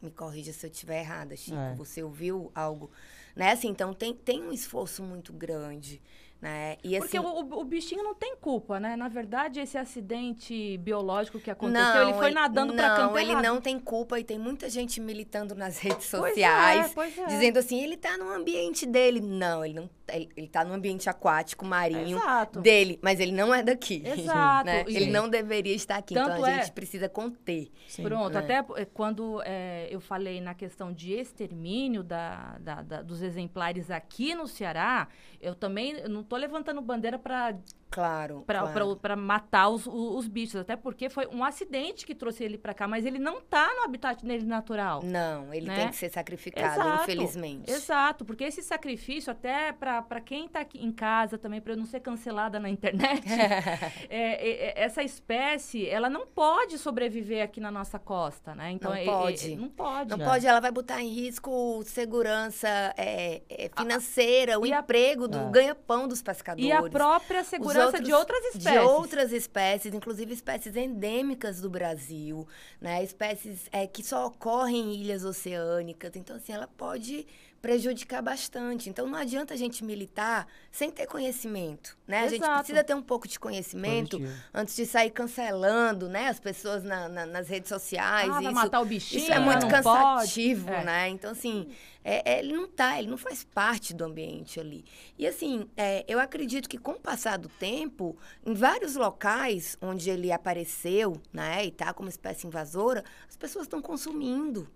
Me corrija se eu estiver errada, Chico. É. Você ouviu algo? Né? Assim, então, tem, tem um esforço muito grande. Né? E, Porque assim, o, o, bichinho não tem culpa, né? Na verdade, esse acidente biológico que aconteceu, não, ele foi nadando para canto Não, ele errado. não tem culpa e tem muita gente militando nas redes sociais, pois é, pois é. dizendo assim, ele tá no ambiente dele. Não, ele não ele, ele tá no ambiente aquático, marinho Exato. dele, mas ele não é daqui. Exato. [laughs] Né? Ele não deveria estar aqui, Tanto então a é... gente precisa conter. Sim. Pronto, né? até quando é, eu falei na questão de extermínio da, da, da, dos exemplares aqui no Ceará, eu também não tô levantando bandeira para Claro. Para claro. matar os, os, bichos. Até porque foi um acidente que trouxe ele para cá, mas ele não tá no habitat dele natural. Não, ele né? tem que ser sacrificado, Exato. infelizmente. Exato, porque esse sacrifício, até para quem tá aqui em casa também, para não ser cancelada na internet, [laughs] é, é, é, essa espécie, ela não pode sobreviver aqui na nossa costa, né? Então, não é, pode. É, não pode. Não pode, ela vai botar em risco segurança é, financeira, a, o emprego, a, do ganha-pão dos pescadores. E a própria segurança outros, de outras espécies. De outras espécies, inclusive espécies endêmicas do Brasil, né? Espécies é, que só ocorrem em ilhas oceânicas. Então, assim, ela pode prejudicar bastante. Então não adianta a gente militar sem ter conhecimento, né? Exato. A gente precisa ter um pouco de conhecimento Positivo. antes de sair cancelando, né, as pessoas na, na, nas redes sociais. Ah, isso, matar o bichinho. Isso é muito cansativo, é. né? Então assim, é, é, ele não tá, ele não faz parte do ambiente ali. E assim, é, eu acredito que com o passar do tempo, em vários locais onde ele apareceu, né, e tá como espécie invasora, as pessoas estão consumindo.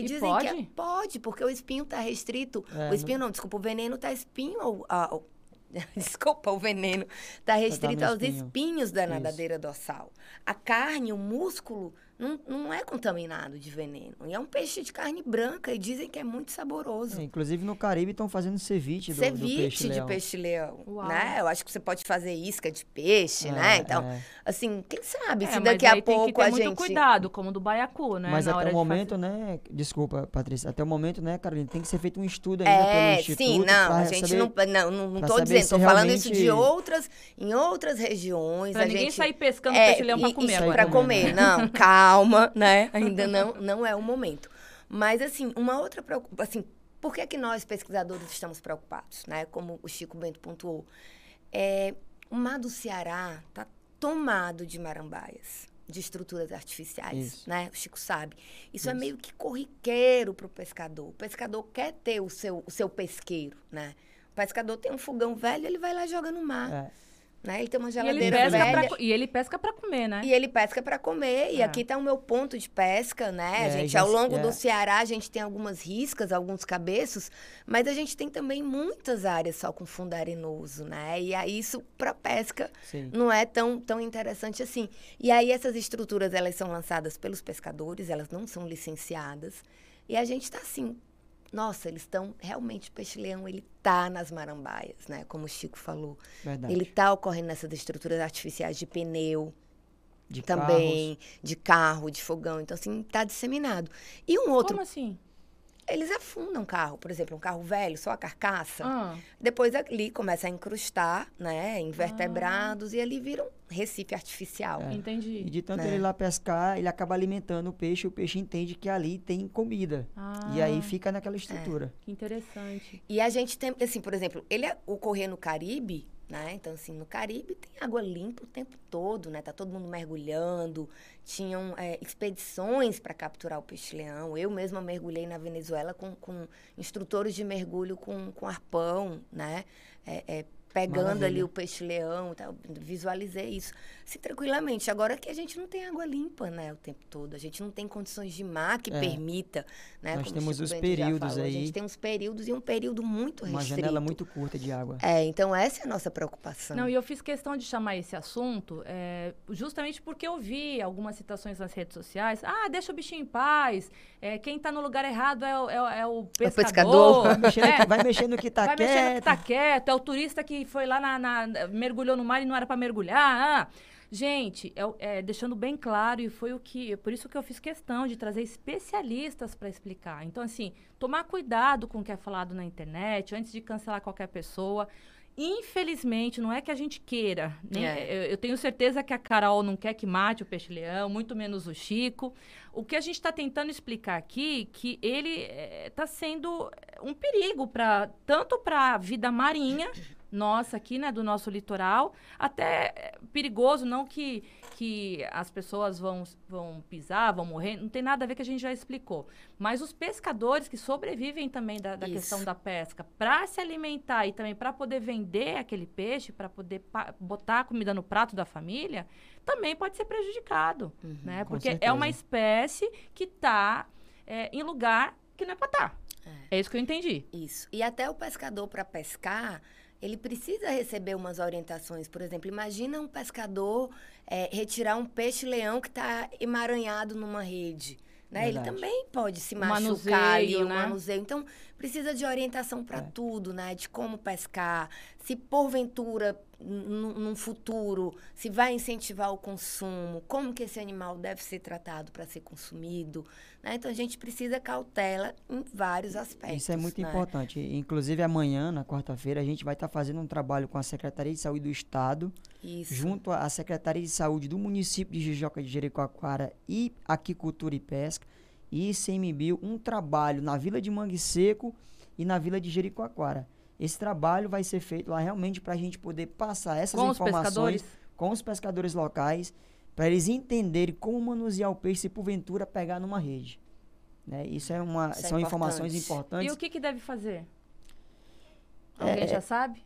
E, e dizem pode? que é, pode, porque o espinho está restrito. É, o espinho não... não, desculpa, o veneno está espinho ao, ao, [laughs] Desculpa, o veneno está restrito tá aos espinhos da nadadeira Isso. dorsal. A carne, o músculo não, não é contaminado de veneno. E é um peixe de carne branca e dizem que é muito saboroso. É, inclusive no Caribe estão fazendo ceviche do, ceviche do peixe de peixe-leão. Né? Eu acho que você pode fazer isca de peixe, é, né? Então, é. assim, quem sabe é, se daqui a pouco tem que ter a muito gente... cuidado, como do baiacu, né? Mas até o momento, fazer... né? Desculpa, Patrícia. Até o momento, né, Carolina, tem que ser feito um estudo ainda pelo é, Instituto. Sim, não, a gente saber, não, não, não tô dizendo, tô falando isso de outras, em outras regiões. Pra a ninguém gente, sair pescando peixe-leão pra comer agora. Pra comer, não, calma, né? Ainda não, [laughs] não é o momento. Mas, assim, uma outra preocupação, assim, por que, que nós, pesquisadores, estamos preocupados, né? Como o Chico Bento pontuou. É, o mar do Ceará está tomado de marambaias, de estruturas artificiais, Isso. né? O Chico sabe. Isso, é Isso. meio que corriqueiro para o pescador. O pescador quer ter o seu, o seu pesqueiro, né? O pescador tem um fogão velho, ele vai lá e joga no mar, É. né? Ele tem uma E ele, geladeira pesca velha. pra, e ele pesca pra comer, né? E ele pesca para comer. E É. aqui está o meu ponto de pesca, né? a É, gente, já ao longo é. do Ceará, a gente tem algumas riscas, alguns cabeços, mas a gente tem também muitas áreas só com fundo arenoso, né? E aí isso para pesca Sim. não é tão, tão interessante assim. E aí essas estruturas, elas são lançadas pelos pescadores, elas não são licenciadas. E a gente está assim, nossa, eles estão, realmente o peixe-leão, ele tá nas marambaias, né? Como o Chico falou. Verdade. Ele tá ocorrendo nessas estruturas artificiais de pneu, de também, de carro, de fogão. Então, assim, tá disseminado. E um outro, Como assim? Eles afundam carro, por exemplo, um carro velho, só a carcaça. Ah, Depois ali começa a incrustar, né, invertebrados, e ali vira um recife artificial. É. entendi. E de tanto né? ele ir lá pescar, ele acaba alimentando o peixe, o peixe entende que ali tem comida. E aí Ah, fica naquela estrutura. Que interessante. E a gente tem, assim, por exemplo, ele ocorrer no Caribe, né? Então, assim, no Caribe tem água limpa o tempo todo, né? Tá todo mundo mergulhando. Tinham é, expedições para capturar o peixe-leão. Eu mesma mergulhei na Venezuela com, com instrutores de mergulho com, com arpão, né? É, é, pegando ali Maravilha. o peixe-leão, e tal. visualizei isso. Assim, tranquilamente. Agora que a gente não tem água limpa, né, o tempo todo. A gente não tem condições de mar que É. permita, né? Nós temos Chico os Bento períodos falou. A aí. gente tem uns períodos e um período muito Uma restrito. janela muito curta de água. É, então essa é a nossa preocupação. Não, e eu fiz questão de chamar esse assunto é, justamente porque eu vi algumas citações nas redes sociais. Ah, deixa o bichinho em paz. É, quem tá no lugar errado é, o- é o- é o pescador. pescador. Vai mexendo, É, [laughs] vai mexendo no que tá vai quieto. mexendo que tá quieto. É o turista que foi lá na, na- mergulhou no mar e não era para mergulhar. Ah, gente, é é, deixando bem claro e foi o que, por isso que eu fiz questão de trazer especialistas para explicar. Então assim, tomar cuidado com o que é falado na internet antes de cancelar qualquer pessoa. Infelizmente, não é que a gente queira. nem- É. eu, eu tenho certeza que a Carol não quer que mate o peixe-leão, muito menos o Chico. O que a gente está tentando explicar aqui que ele está sendo um perigo para tanto para a vida marinha nossa aqui, né, do nosso litoral, até é, perigoso, não que, que as pessoas vão, vão pisar, vão morrer, não tem nada a ver que a gente já explicou. Mas os pescadores que sobrevivem também da, da questão da pesca, para se alimentar e também para poder vender aquele peixe, para poder pa- botar a comida no prato da família, também pode ser prejudicado, né? com Porque é uma certeza. espécie que está em lugar que não é para estar. É. isso que eu entendi. Isso. E até o pescador, para pescar, ele precisa receber umas orientações. Por exemplo, imagina um pescador é, retirar um peixe-leão que está emaranhado numa rede. Né? Ele também pode se O machucar ali, manuseio, o né? manuseio. Então, precisa de orientação para É. tudo, né? De como pescar. Se porventura, num futuro, se vai incentivar o consumo, como que esse animal deve ser tratado para ser consumido. Né? Então, a gente precisa cautela em vários aspectos. Isso é muito né? importante. Inclusive, amanhã, na quarta-feira, a gente vai estar fazendo um trabalho com a Secretaria de Saúde do Estado, Isso. junto à Secretaria de Saúde do município de Jijoca de Jericoacoara e Aquicultura e Pesca e ICMBio, um trabalho na Vila de Mangue Seco e na Vila de Jericoacoara. Esse trabalho vai ser feito lá realmente para a gente poder passar essas Com informações com os pescadores locais, para eles entenderem como manusear o peixe se porventura pegar numa rede. Né? Isso é uma, Isso é são informações importante. importantes. E o que, que deve fazer? É, Alguém é- já sabe?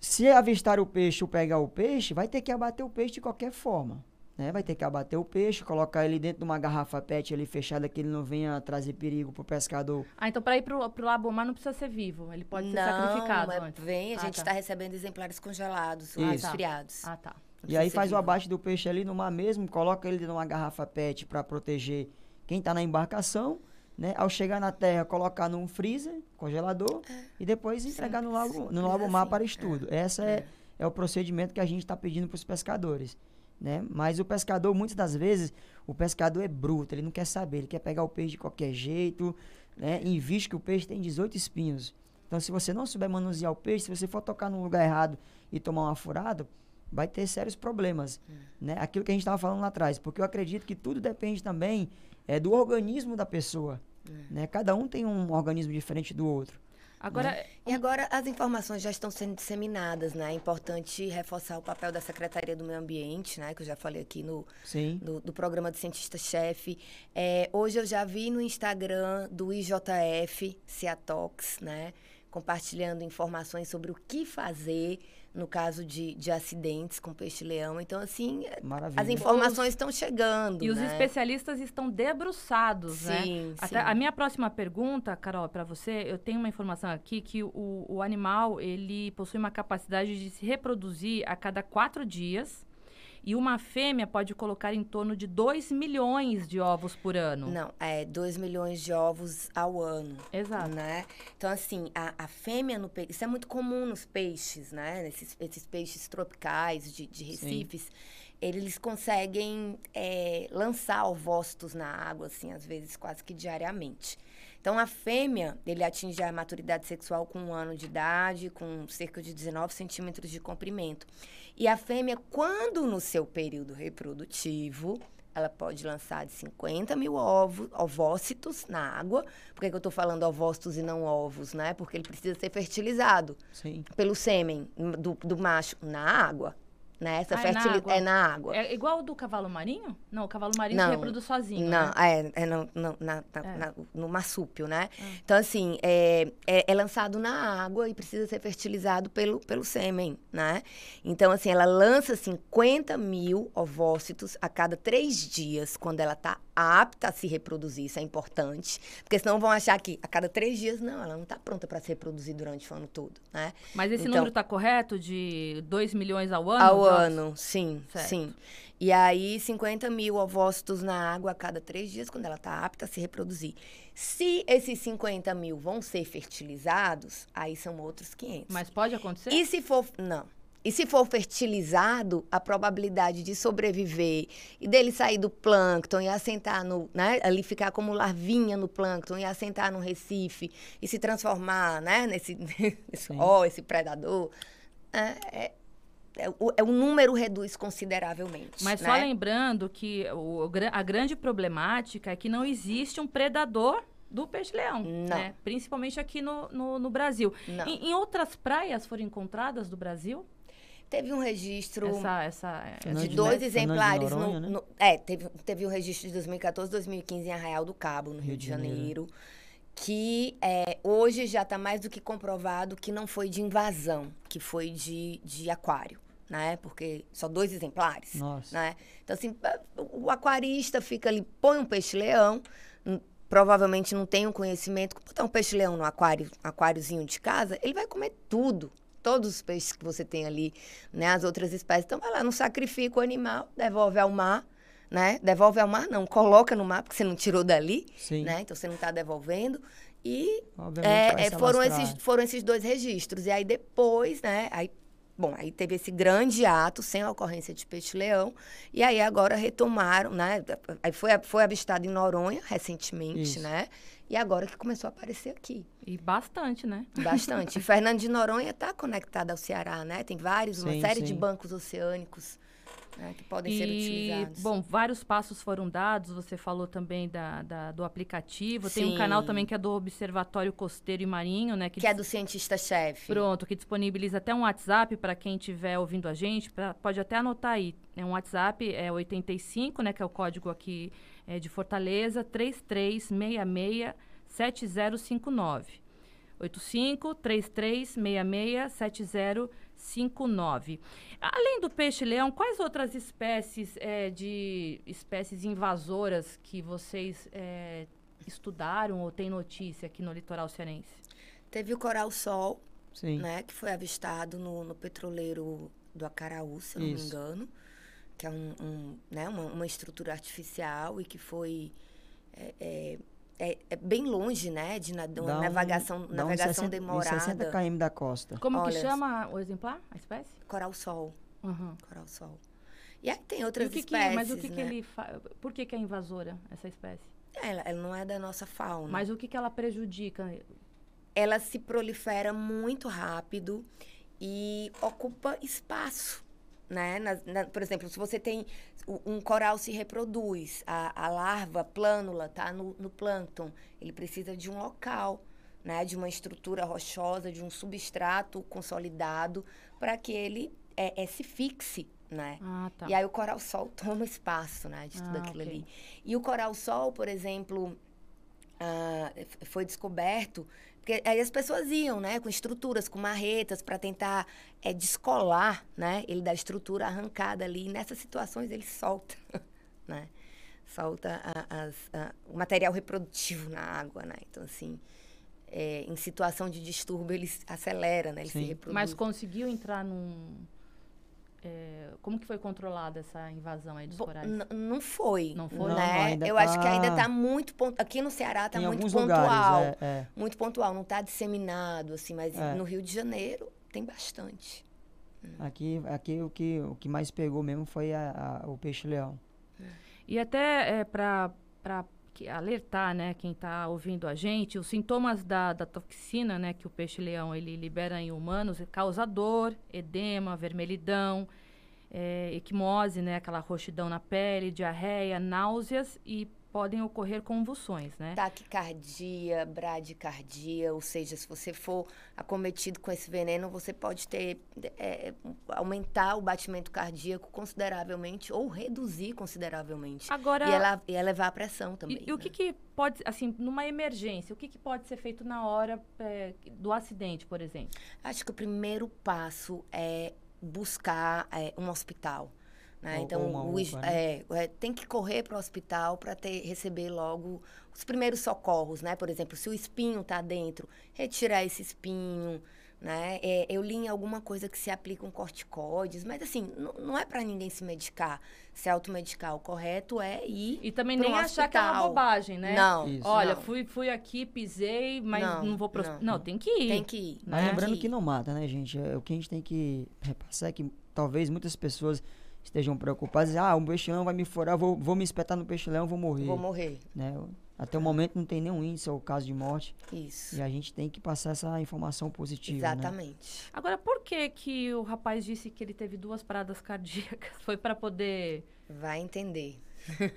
Se avistar o peixe ou pegar o peixe, vai ter que abater o peixe de qualquer forma. Né? Vai ter que abater o peixe, colocar ele dentro de uma garrafa PET ali fechada, que ele não venha trazer perigo pro pescador. Ah, então para ir pro, pro Labomar não precisa ser vivo. Ele pode ser sacrificado mas antes. vem, a Ah, gente tá. está recebendo exemplares congelados, Isso. resfriados. Ah, tá. Não E aí faz ser o vivo. abate do peixe ali no mar mesmo, coloca ele numa garrafa PET para proteger quem está na embarcação, né? Ao chegar na terra, colocar num freezer, congelador, e depois entregar no lago, simples no lago mar assim, para é. estudo. Essa é, é o procedimento que a gente está pedindo para os pescadores. Né? Mas o pescador, muitas das vezes, o pescador é bruto, ele não quer saber, ele quer pegar o peixe de qualquer jeito, né? E visto que o peixe tem 18 espinhos. Então, se você não souber manusear o peixe, se você for tocar no lugar errado e tomar uma furada, vai ter sérios problemas. Né? Aquilo que a gente estava falando lá atrás. Porque eu acredito que tudo depende também é, do organismo da pessoa. Né? Cada um tem um organismo diferente do outro. Agora, né? E agora as informações já estão sendo disseminadas, né? É importante reforçar o papel da Secretaria do Meio Ambiente, né? Que eu já falei aqui no, do, do, programa do cientista-chefe. É, hoje eu já vi no Instagram do IJF, Ciatox, né? Compartilhando informações sobre o que fazer no caso de, de acidentes com peixe-leão. Então, assim, Maravilha. as informações os, estão chegando. E né? os especialistas estão debruçados, sim, né? Sim. Até a minha próxima pergunta, Carol, para você, eu tenho uma informação aqui que o, o animal, ele possui uma capacidade de se reproduzir a cada quatro dias e uma fêmea pode colocar em torno de 2 milhões de ovos por ano. Não, é 2 milhões de ovos ao ano. Exato. Né? Então, assim, a, a fêmea no peixe. Isso é muito comum nos peixes, né? Esses, esses peixes tropicais de, de recifes. Sim. Eles conseguem é, lançar ovócitos na água, assim, às vezes quase que diariamente. Então, a fêmea, ele atinge a maturidade sexual com um ano de idade, com cerca de 19 centímetros de comprimento. E a fêmea, quando no seu período reprodutivo, ela pode lançar de 50 mil ovos, ovócitos na água. Por que, que eu estou falando ovócitos e não ovos, né? Porque ele precisa ser fertilizado Sim. pelo sêmen do, do macho na água. Né? Essa ah, fertilidade é na água. É igual do cavalo marinho? Não, o cavalo marinho não, se reproduz sozinho. Não, né? é, é, no, no, na, na, é. Na, no marsúpio, né? Ah. Então, assim, é, é, é, lançado na água e precisa ser fertilizado pelo, pelo sêmen, né? Então, assim, ela lança 50 mil ovócitos a cada três dias, quando ela está apta a se reproduzir, isso é importante. Porque senão vão achar que a cada três dias, não, ela não está pronta para se reproduzir durante o ano todo, né? Mas esse então, número está correto de 2 milhões ao ano? Ao ano, sim, certo. sim. E aí, 50 mil ovócitos na água a cada três dias, quando ela está apta a se reproduzir. Se esses 50 mil vão ser fertilizados, aí são outros 500. Mas pode acontecer? E se for. Não. E se for fertilizado, a probabilidade de sobreviver e dele sair do plâncton e assentar no, né, ali ficar como larvinha no plâncton e assentar no recife e se transformar, né, nesse, [laughs] nesse ó, esse predador, é, é, é, o, é, o, número reduz consideravelmente. Mas né? só lembrando que o, a grande problemática é que não existe um predador do peixe-leão, né? Principalmente aqui no, no, no Brasil. Em, em outras praias foram encontradas do Brasil? Teve um registro essa, essa, é, de dois exemplares. Noronha, no, né? no, é, teve, teve o um registro de 2014 2015 em Arraial do Cabo, no Rio, Rio de Janeiro. Janeiro que é, hoje já está mais do que comprovado que não foi de invasão, que foi de, de aquário, né? Porque só dois exemplares, Nossa. né? Então, assim, o aquarista fica ali, põe um peixe-leão, provavelmente não tem um conhecimento, botar um peixe-leão no aquário, aquáriozinho de casa, ele vai comer tudo, todos os peixes que você tem ali, né? As outras espécies. Então, vai lá, não sacrifica o animal, devolve ao mar, né? Devolve ao mar, não, coloca no mar, porque você não tirou dali, Sim. né? Então, você não está devolvendo. E é, é, foram, esses, foram esses dois registros. E aí, depois, né? Aí, bom, aí teve esse grande ato sem a ocorrência de peixe-leão. E aí, agora retomaram, né? Aí foi, foi avistado em Noronha, recentemente, Isso. né? E agora que começou a aparecer aqui. E bastante, né? Bastante. e [laughs] Fernando de Noronha está conectado ao Ceará, né? Tem vários, uma série sim. de bancos oceânicos né, que podem e, ser utilizados. Bom, vários passos foram dados. Você falou também da, da do aplicativo. Sim. Tem um canal também que é do Observatório Costeiro e Marinho, né? Que, que é do cientista-chefe. Pronto, que disponibiliza até um WhatsApp para quem estiver ouvindo a gente. Pra, pode até anotar aí. É um WhatsApp, é 85, né? Que é o código aqui é, de Fortaleza, 3366 7059. 85 3366 7059. Além do peixe-leão, quais outras espécies é, de espécies invasoras que vocês é, estudaram ou têm notícia aqui no litoral cearense? Teve o coral-sol, né, que foi avistado no, no petroleiro do Acaraú, se eu não me engano, que é um, um né, uma, uma, estrutura artificial e que foi é, é, é, é, bem longe, né? De na, uma um, navegação, navegação 60, demorada. 60 km da costa. Como Olha, que chama o exemplar, a espécie? Coral-sol. Uhum. Coral-sol. E aí tem outras que espécies, que, Mas o que, né? que ele fa... Por que, que é invasora, essa espécie? Ela, ela não é da nossa fauna. Mas o que, que ela prejudica? Ela se prolifera muito rápido e ocupa espaço né? Na, na, por exemplo, se você tem um coral se reproduz, a, a larva plânula tá no, no plâncton, ele precisa de um local, né? De uma estrutura rochosa, de um substrato consolidado para que ele é, é, se fixe, né? Ah, tá. E aí o coral-sol [laughs] toma espaço, né? De tudo Ah, aquilo ok. ali. E o coral-sol, por exemplo, f- foi descoberto porque aí as pessoas iam, né, com estruturas, com marretas para tentar é, descolar, né, ele da estrutura arrancada ali. E nessas situações ele solta, [laughs] né, solta a- as- a- o material reprodutivo na água, né. Então assim, é, em situação de distúrbio ele se acelera, né, ele se Sim. reproduz. Mas conseguiu entrar num. É, como que foi controlada essa invasão aí dos Bo- corais? n- Não foi. Não foi? Não, Né? ainda Eu acho que tá- ainda está muito. Aqui no Ceará está muito pontual. lugares, é, é. Muito pontual, não está disseminado, assim, mas É. no Rio de Janeiro tem bastante. Aqui, aqui o, que, o que mais pegou mesmo foi a- a- o peixe-leão. E até é, para alertar, né, quem está ouvindo a gente, os sintomas da, da toxina, né, que o peixe-leão ele libera em humanos, é causa dor, edema, vermelhidão, é, equimose, né, aquela roxidão na pele, diarreia, náuseas e podem ocorrer convulsões, né? Taquicardia, bradicardia, ou seja, se você for acometido com esse veneno, você pode ter é, aumentar o batimento cardíaco consideravelmente ou reduzir consideravelmente. Agora, E ela ia levar a pressão também. E, e o né? que, que pode, assim, numa emergência, o que, que pode ser feito na hora é, do acidente, por exemplo? Acho que o primeiro passo é buscar é, um hospital. Né? Ou- então, ou uma o UPA, né? é, é, tem que correr para o hospital para receber logo os primeiros socorros, né? Por exemplo, se o espinho está dentro, retirar esse espinho, né? É, eu li em alguma coisa que se aplicam corticoides, mas assim, não, é para ninguém se medicar, se automedicar. O correto é ir E também nem um achar que é uma bobagem, né? Não, Isso. Olha, não. fui, fui aqui, pisei, mas não, Não, vou pro... não. Não, tem que ir. tem que ir. Mas Né? lembrando que que não mata, né, gente? É, o que a gente tem que repassar é que talvez muitas pessoas estejam preocupadas. Ah, o peixe-leão vai me furar, vou, vou me espetar no peixe-leão, vou morrer. Vou morrer. Né? Até o momento não tem nenhum índice ou caso de morte. Isso. E a gente tem que passar essa informação positiva, né? Exatamente. Agora, por que que o rapaz disse que ele teve duas paradas cardíacas? [laughs] Foi para poder Vai entender.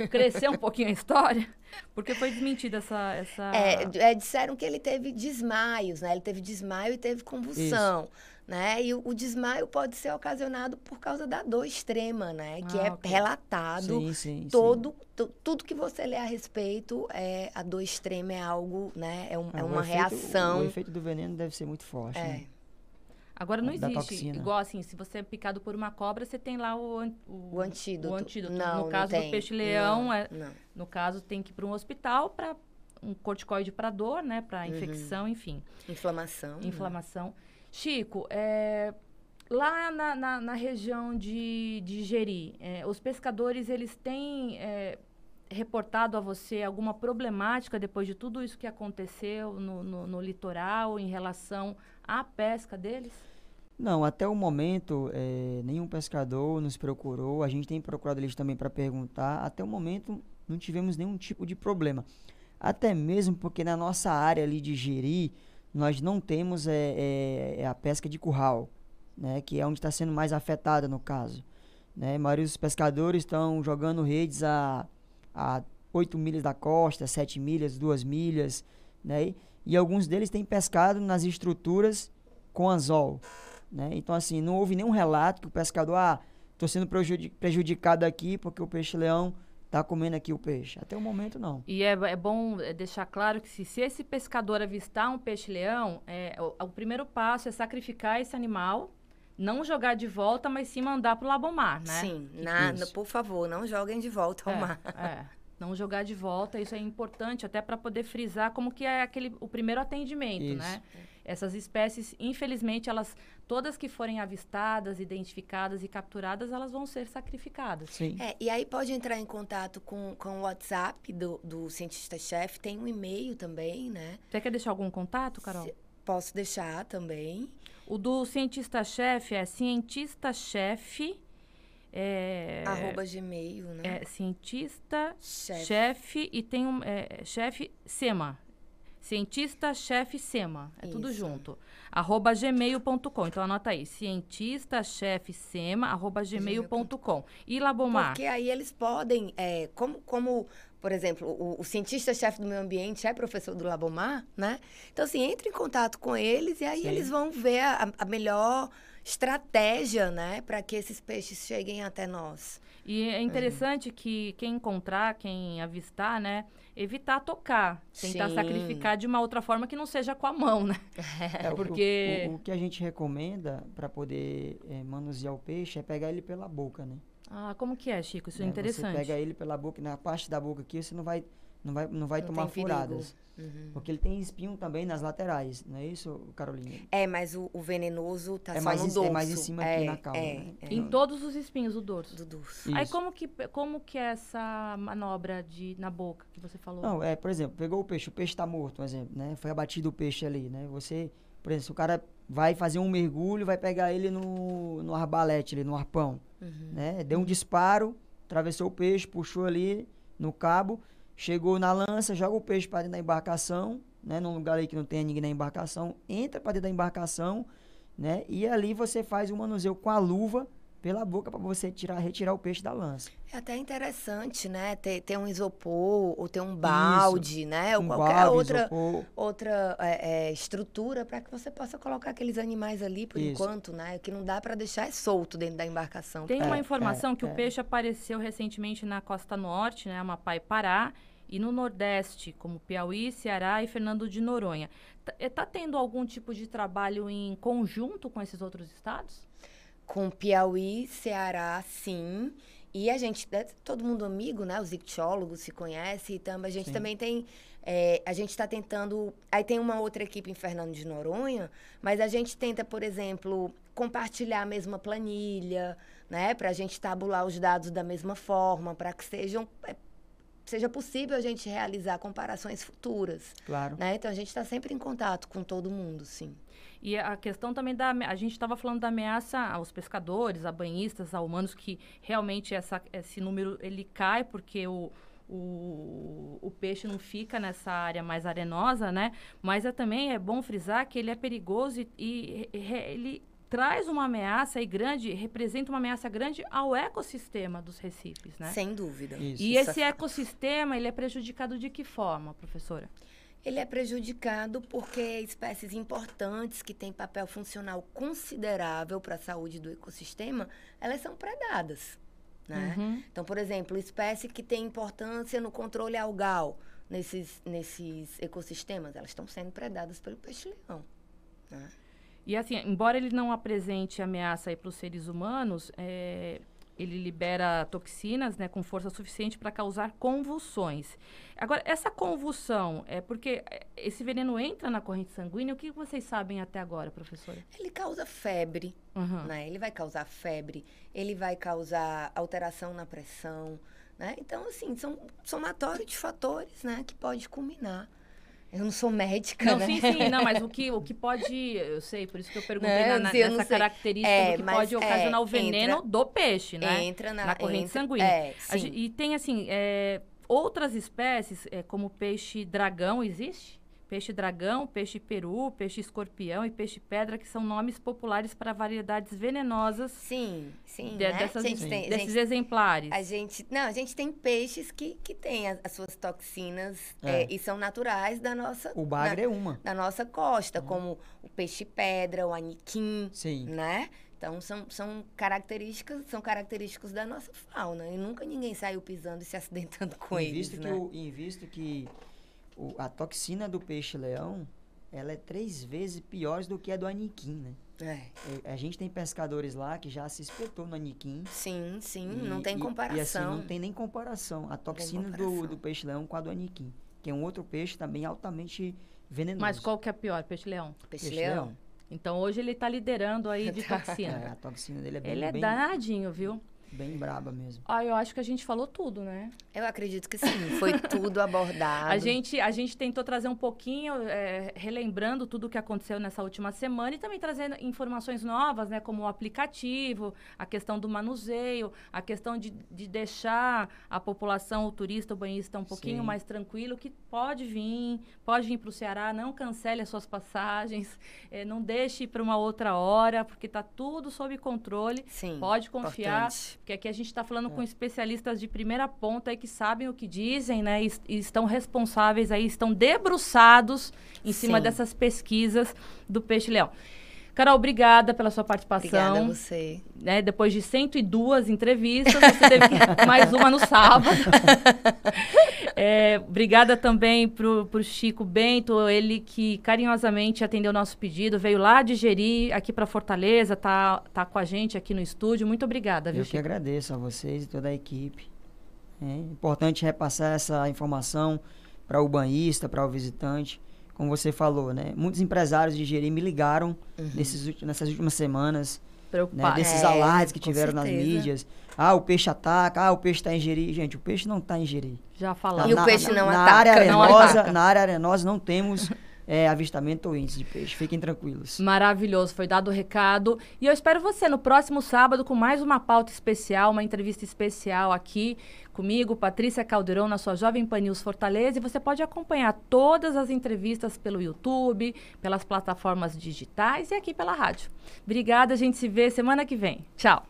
Crescer um pouquinho a história? Porque foi desmentida essa... essa... É, é, disseram que ele teve desmaios, né? Ele teve desmaio e teve convulsão, né? E o, o desmaio pode ser ocasionado por causa da dor extrema, né? Que Ah, é ok. relatado. Sim, sim, Todo, tu- tudo que você lê a respeito, é, a dor extrema é algo, né? É, um- sim. é Ah, o uma efeito- reação. O efeito do veneno deve ser muito forte, É. né? Agora não existe, toxina. igual assim, se você é picado por uma cobra, você tem lá o, an- O antídoto. O antídoto. Não, no não caso tem. do peixe-leão, Não, é, não. no caso tem que ir para um hospital para um corticoide para dor, né, Uhum. para infecção, enfim, Inflamação. né? inflamação. Chico, é, lá na, na, na região de, de Jeri, é, os pescadores eles têm é, reportado a você alguma problemática depois de tudo isso que aconteceu no, no, no litoral em relação à pesca deles? Não, até o momento, eh, nenhum pescador nos procurou. A gente tem procurado eles também para perguntar. Até o momento, não tivemos nenhum tipo de problema. Até mesmo porque na nossa área ali de Jeri, nós não temos eh, eh, a pesca de curral, né? Que é onde está sendo mais afetada no caso. Né? A maioria dos pescadores estão jogando redes a, a 8 milhas da costa, 7 milhas, 2 milhas, né? E, alguns deles têm pescado nas estruturas com anzol. Né? Então, assim, não houve nenhum relato que o pescador, ah, tô sendo prejudi- prejudicado aqui porque o peixe-leão tá comendo aqui o peixe. Até o momento, não. E é, é bom é, deixar claro que se, se esse pescador avistar um peixe-leão, é, o, o primeiro passo é sacrificar esse animal, não jogar de volta, mas sim mandar para o labomar, né? Sim, na, Isso. por favor, não joguem de volta ao É, mar. é. Não jogar de volta, isso é importante até para poder frisar como que é aquele o primeiro atendimento, Isso. né? Essas espécies, infelizmente, elas todas que forem avistadas, identificadas e capturadas, elas vão ser sacrificadas. Sim. É, e aí pode entrar em contato com, com o WhatsApp do, do cientista-chefe, tem um e-mail também, né? Você quer deixar algum contato, Carol? Se- Posso deixar também. O do cientista-chefe é cientista-chefe. É, Arroba Gmail, né? é cientista Chefe. chefe e tem um é, chefe SEMA. Cientista-chefe SEMA, é tudo Isso. junto. Arroba gmail.com. Então anota aí. Cientista-chefe SEMA, arroba gmail.com. E Labomar? Porque aí eles podem, é, como, como, por exemplo, o, o cientista-chefe do meio ambiente é professor do Labomar, né? Então, assim, entre em contato com eles e aí Sim. eles vão ver a, a melhor estratégia, né? Para que esses peixes cheguem até nós. E é interessante que quem encontrar, quem avistar, né? Evitar tocar. Tentar Sim. sacrificar de uma outra forma que não seja com a mão, né? [laughs] É, o- porque- O, o que a gente recomenda para poder eh, manusear o peixe é pegar ele pela boca, né? Ah, como que é, Chico? Isso é Né, interessante. Você pega ele pela boca, na parte da boca aqui você não vai, não vai, não vai Não tomar furadas. Uhum. Porque ele tem espinho também nas laterais, não é isso, Carolina? É, mas o, o venenoso tá É só mais no em- é dorso. mais em cima aqui na cauda, É, né? é, Em todos os espinhos, o dorso. do dorso. Aí Isso. como que, como que é essa manobra de na boca que você falou? Não, é, por exemplo, pegou o peixe, o peixe está morto, um exemplo, né? Foi abatido o peixe ali, né? Você, por exemplo, se o cara vai fazer um mergulho, vai pegar ele no, no arbalete ali, no arpão, Uhum. né? Deu um disparo, atravessou o peixe, puxou ali no cabo, chegou na lança, joga o peixe para dentro da embarcação, né? Num lugar ali que não tenha ninguém na embarcação, entra para dentro da embarcação, né? E ali você faz o manuseio com a luva pela boca para você tirar, retirar o peixe da lança. É até interessante, né? Ter, ter um isopor ou ter um balde, né? Ou Um qualquer balde, outra, isopor, outra é, é, estrutura para que você possa colocar aqueles animais ali por Isso. enquanto, né? Que não dá para deixar é solto dentro da embarcação. Tem É, uma informação é, que é. o peixe apareceu recentemente na costa norte, né, Amapá e Pará, e no nordeste, como Piauí, Ceará e Fernando de Noronha. Tá, eh, tá tendo algum tipo de trabalho em conjunto com esses outros estados? Com Piauí, Ceará, sim. E a gente, é todo mundo amigo, né? Os ictiólogos se conhecem. Então, a gente Sim. também tem. é, a gente está tentando. Aí tem uma outra equipe em Fernando de Noronha, mas a gente tenta, por exemplo, compartilhar a mesma planilha, né? Para a gente tabular os dados da mesma forma, para que sejam. é, seja possível a gente realizar comparações futuras. claro. Né? Então a gente está sempre em contato com todo mundo, sim. E a questão também da. A gente estava falando da ameaça aos pescadores, a banhistas, a humanos, que realmente essa, esse número ele cai porque o, o, o peixe não fica nessa área mais arenosa, né? Mas é, também é bom frisar que ele é perigoso e, e re- ele traz uma ameaça e grande, representa uma ameaça grande ao ecossistema dos recifes, né? Sem dúvida. Isso. E Isso esse é- ecossistema, ele é prejudicado de que forma, professora? Ele é prejudicado porque espécies importantes que têm papel funcional considerável para a saúde do ecossistema, elas são predadas. Né? Uhum. Então, por exemplo, espécie que tem importância no controle algal nesses, nesses ecossistemas, elas estão sendo predadas pelo peixe-leão. Né? E assim, embora ele não apresente ameaça para os seres humanos, é, ele libera toxinas né, com força suficiente para causar convulsões. Agora, essa convulsão é porque é, esse veneno entra na corrente sanguínea. O que vocês sabem até agora, professora? Ele causa febre, Uhum. né? Ele vai causar febre, ele vai causar alteração na pressão, né? Então, assim, são somatório de fatores, né? Que pode culminar. Eu não sou médica, Não, né? sim, sim, não, mas o [laughs] que, o que pode, eu sei, por isso que eu perguntei Não, na, eu nessa característica É, do que pode é, ocasionar o veneno entra- do peixe, né? Entra na, na corrente entra- sanguínea. É, e tem, assim, é, outras espécies, é, como o peixe dragão, existe? Peixe dragão, peixe peru, peixe escorpião e peixe pedra, que são nomes populares para variedades venenosas Sim, sim, de- né? dessas, a gente tem, a desses gente, exemplares. a gente- não, a gente tem peixes que, que têm as, as suas toxinas É. é, e são naturais da nossa, O bagre é uma. da nossa costa, Uhum. como o peixe pedra, o aniquim, Sim. né? Então são, são características, são característicos da nossa fauna. E nunca ninguém saiu pisando e se acidentando com em eles, visto né? que, o, em visto que o- a toxina do peixe-leão, ela é três vezes pior do que a do aniquim, né? É. É, A gente tem pescadores lá que já se espetou no aniquim. Sim, sim, e- não tem e- comparação. E assim, não tem nem comparação. A toxina do, comparação. do peixe-leão com a do aniquim. Que é um outro peixe também altamente venenoso. Mas qual que é pior, peixe-leão? Peixe-leão. Então hoje ele está liderando aí de [laughs] Tá. É, toxina. a toxina dele é bem, Ele é bem- danadinho, viu? Bem braba mesmo. Ah, eu acho que a gente falou tudo, né? Eu acredito que sim, foi [laughs] tudo abordado. A gente, a gente tentou trazer um pouquinho, é, relembrando tudo o que aconteceu nessa última semana e também trazendo informações novas, né? Como o aplicativo, a questão do manuseio, a questão de, de deixar a população, o turista, o banhista um pouquinho Sim. mais tranquilo, que pode vir, pode vir para o Ceará, não cancele as suas passagens, eh, não deixe para uma outra hora, porque está tudo sob controle. Sim, Pode confiar, importante. Porque aqui a gente está falando É. com especialistas de primeira ponta aí que sabem o que dizem, né? E, e estão responsáveis aí, estão debruçados em cima Sim. dessas pesquisas do peixe-leão. Carol, obrigada pela sua participação. Obrigada a você. Né? Depois de 102 entrevistas, você teve que- [laughs] mais uma no sábado. [laughs] É, obrigada também pro, pro Chico Bento, ele que carinhosamente atendeu o nosso pedido, veio lá de Jeri, aqui para Fortaleza, tá, tá com a gente aqui no estúdio. Muito obrigada, viu, Eu que Chico? agradeço a vocês e toda a equipe. É importante repassar essa informação para o banhista, para o visitante. Como você falou, né? Muitos empresários de Jeri me ligaram nesses, ulti- nessas últimas semanas, né? Desses É, alardes que tiveram nas mídias. Ah, o peixe ataca, ah, o peixe está em Jeri. Gente, o peixe não está em Jeri. Já falamos. E o peixe não na ataca. Área Não arenosa, ataca. na área arenosa não temos [laughs] é, avistamento ou índice de peixe. Fiquem tranquilos. Maravilhoso, foi dado o recado. E eu espero você no próximo sábado com mais uma pauta especial, uma entrevista especial aqui comigo, Patrícia Caldeirão, na sua Jovem Pan News Fortaleza. E você pode acompanhar todas as entrevistas pelo YouTube, pelas plataformas digitais e aqui pela rádio. Obrigada, a gente se vê semana que vem. Tchau.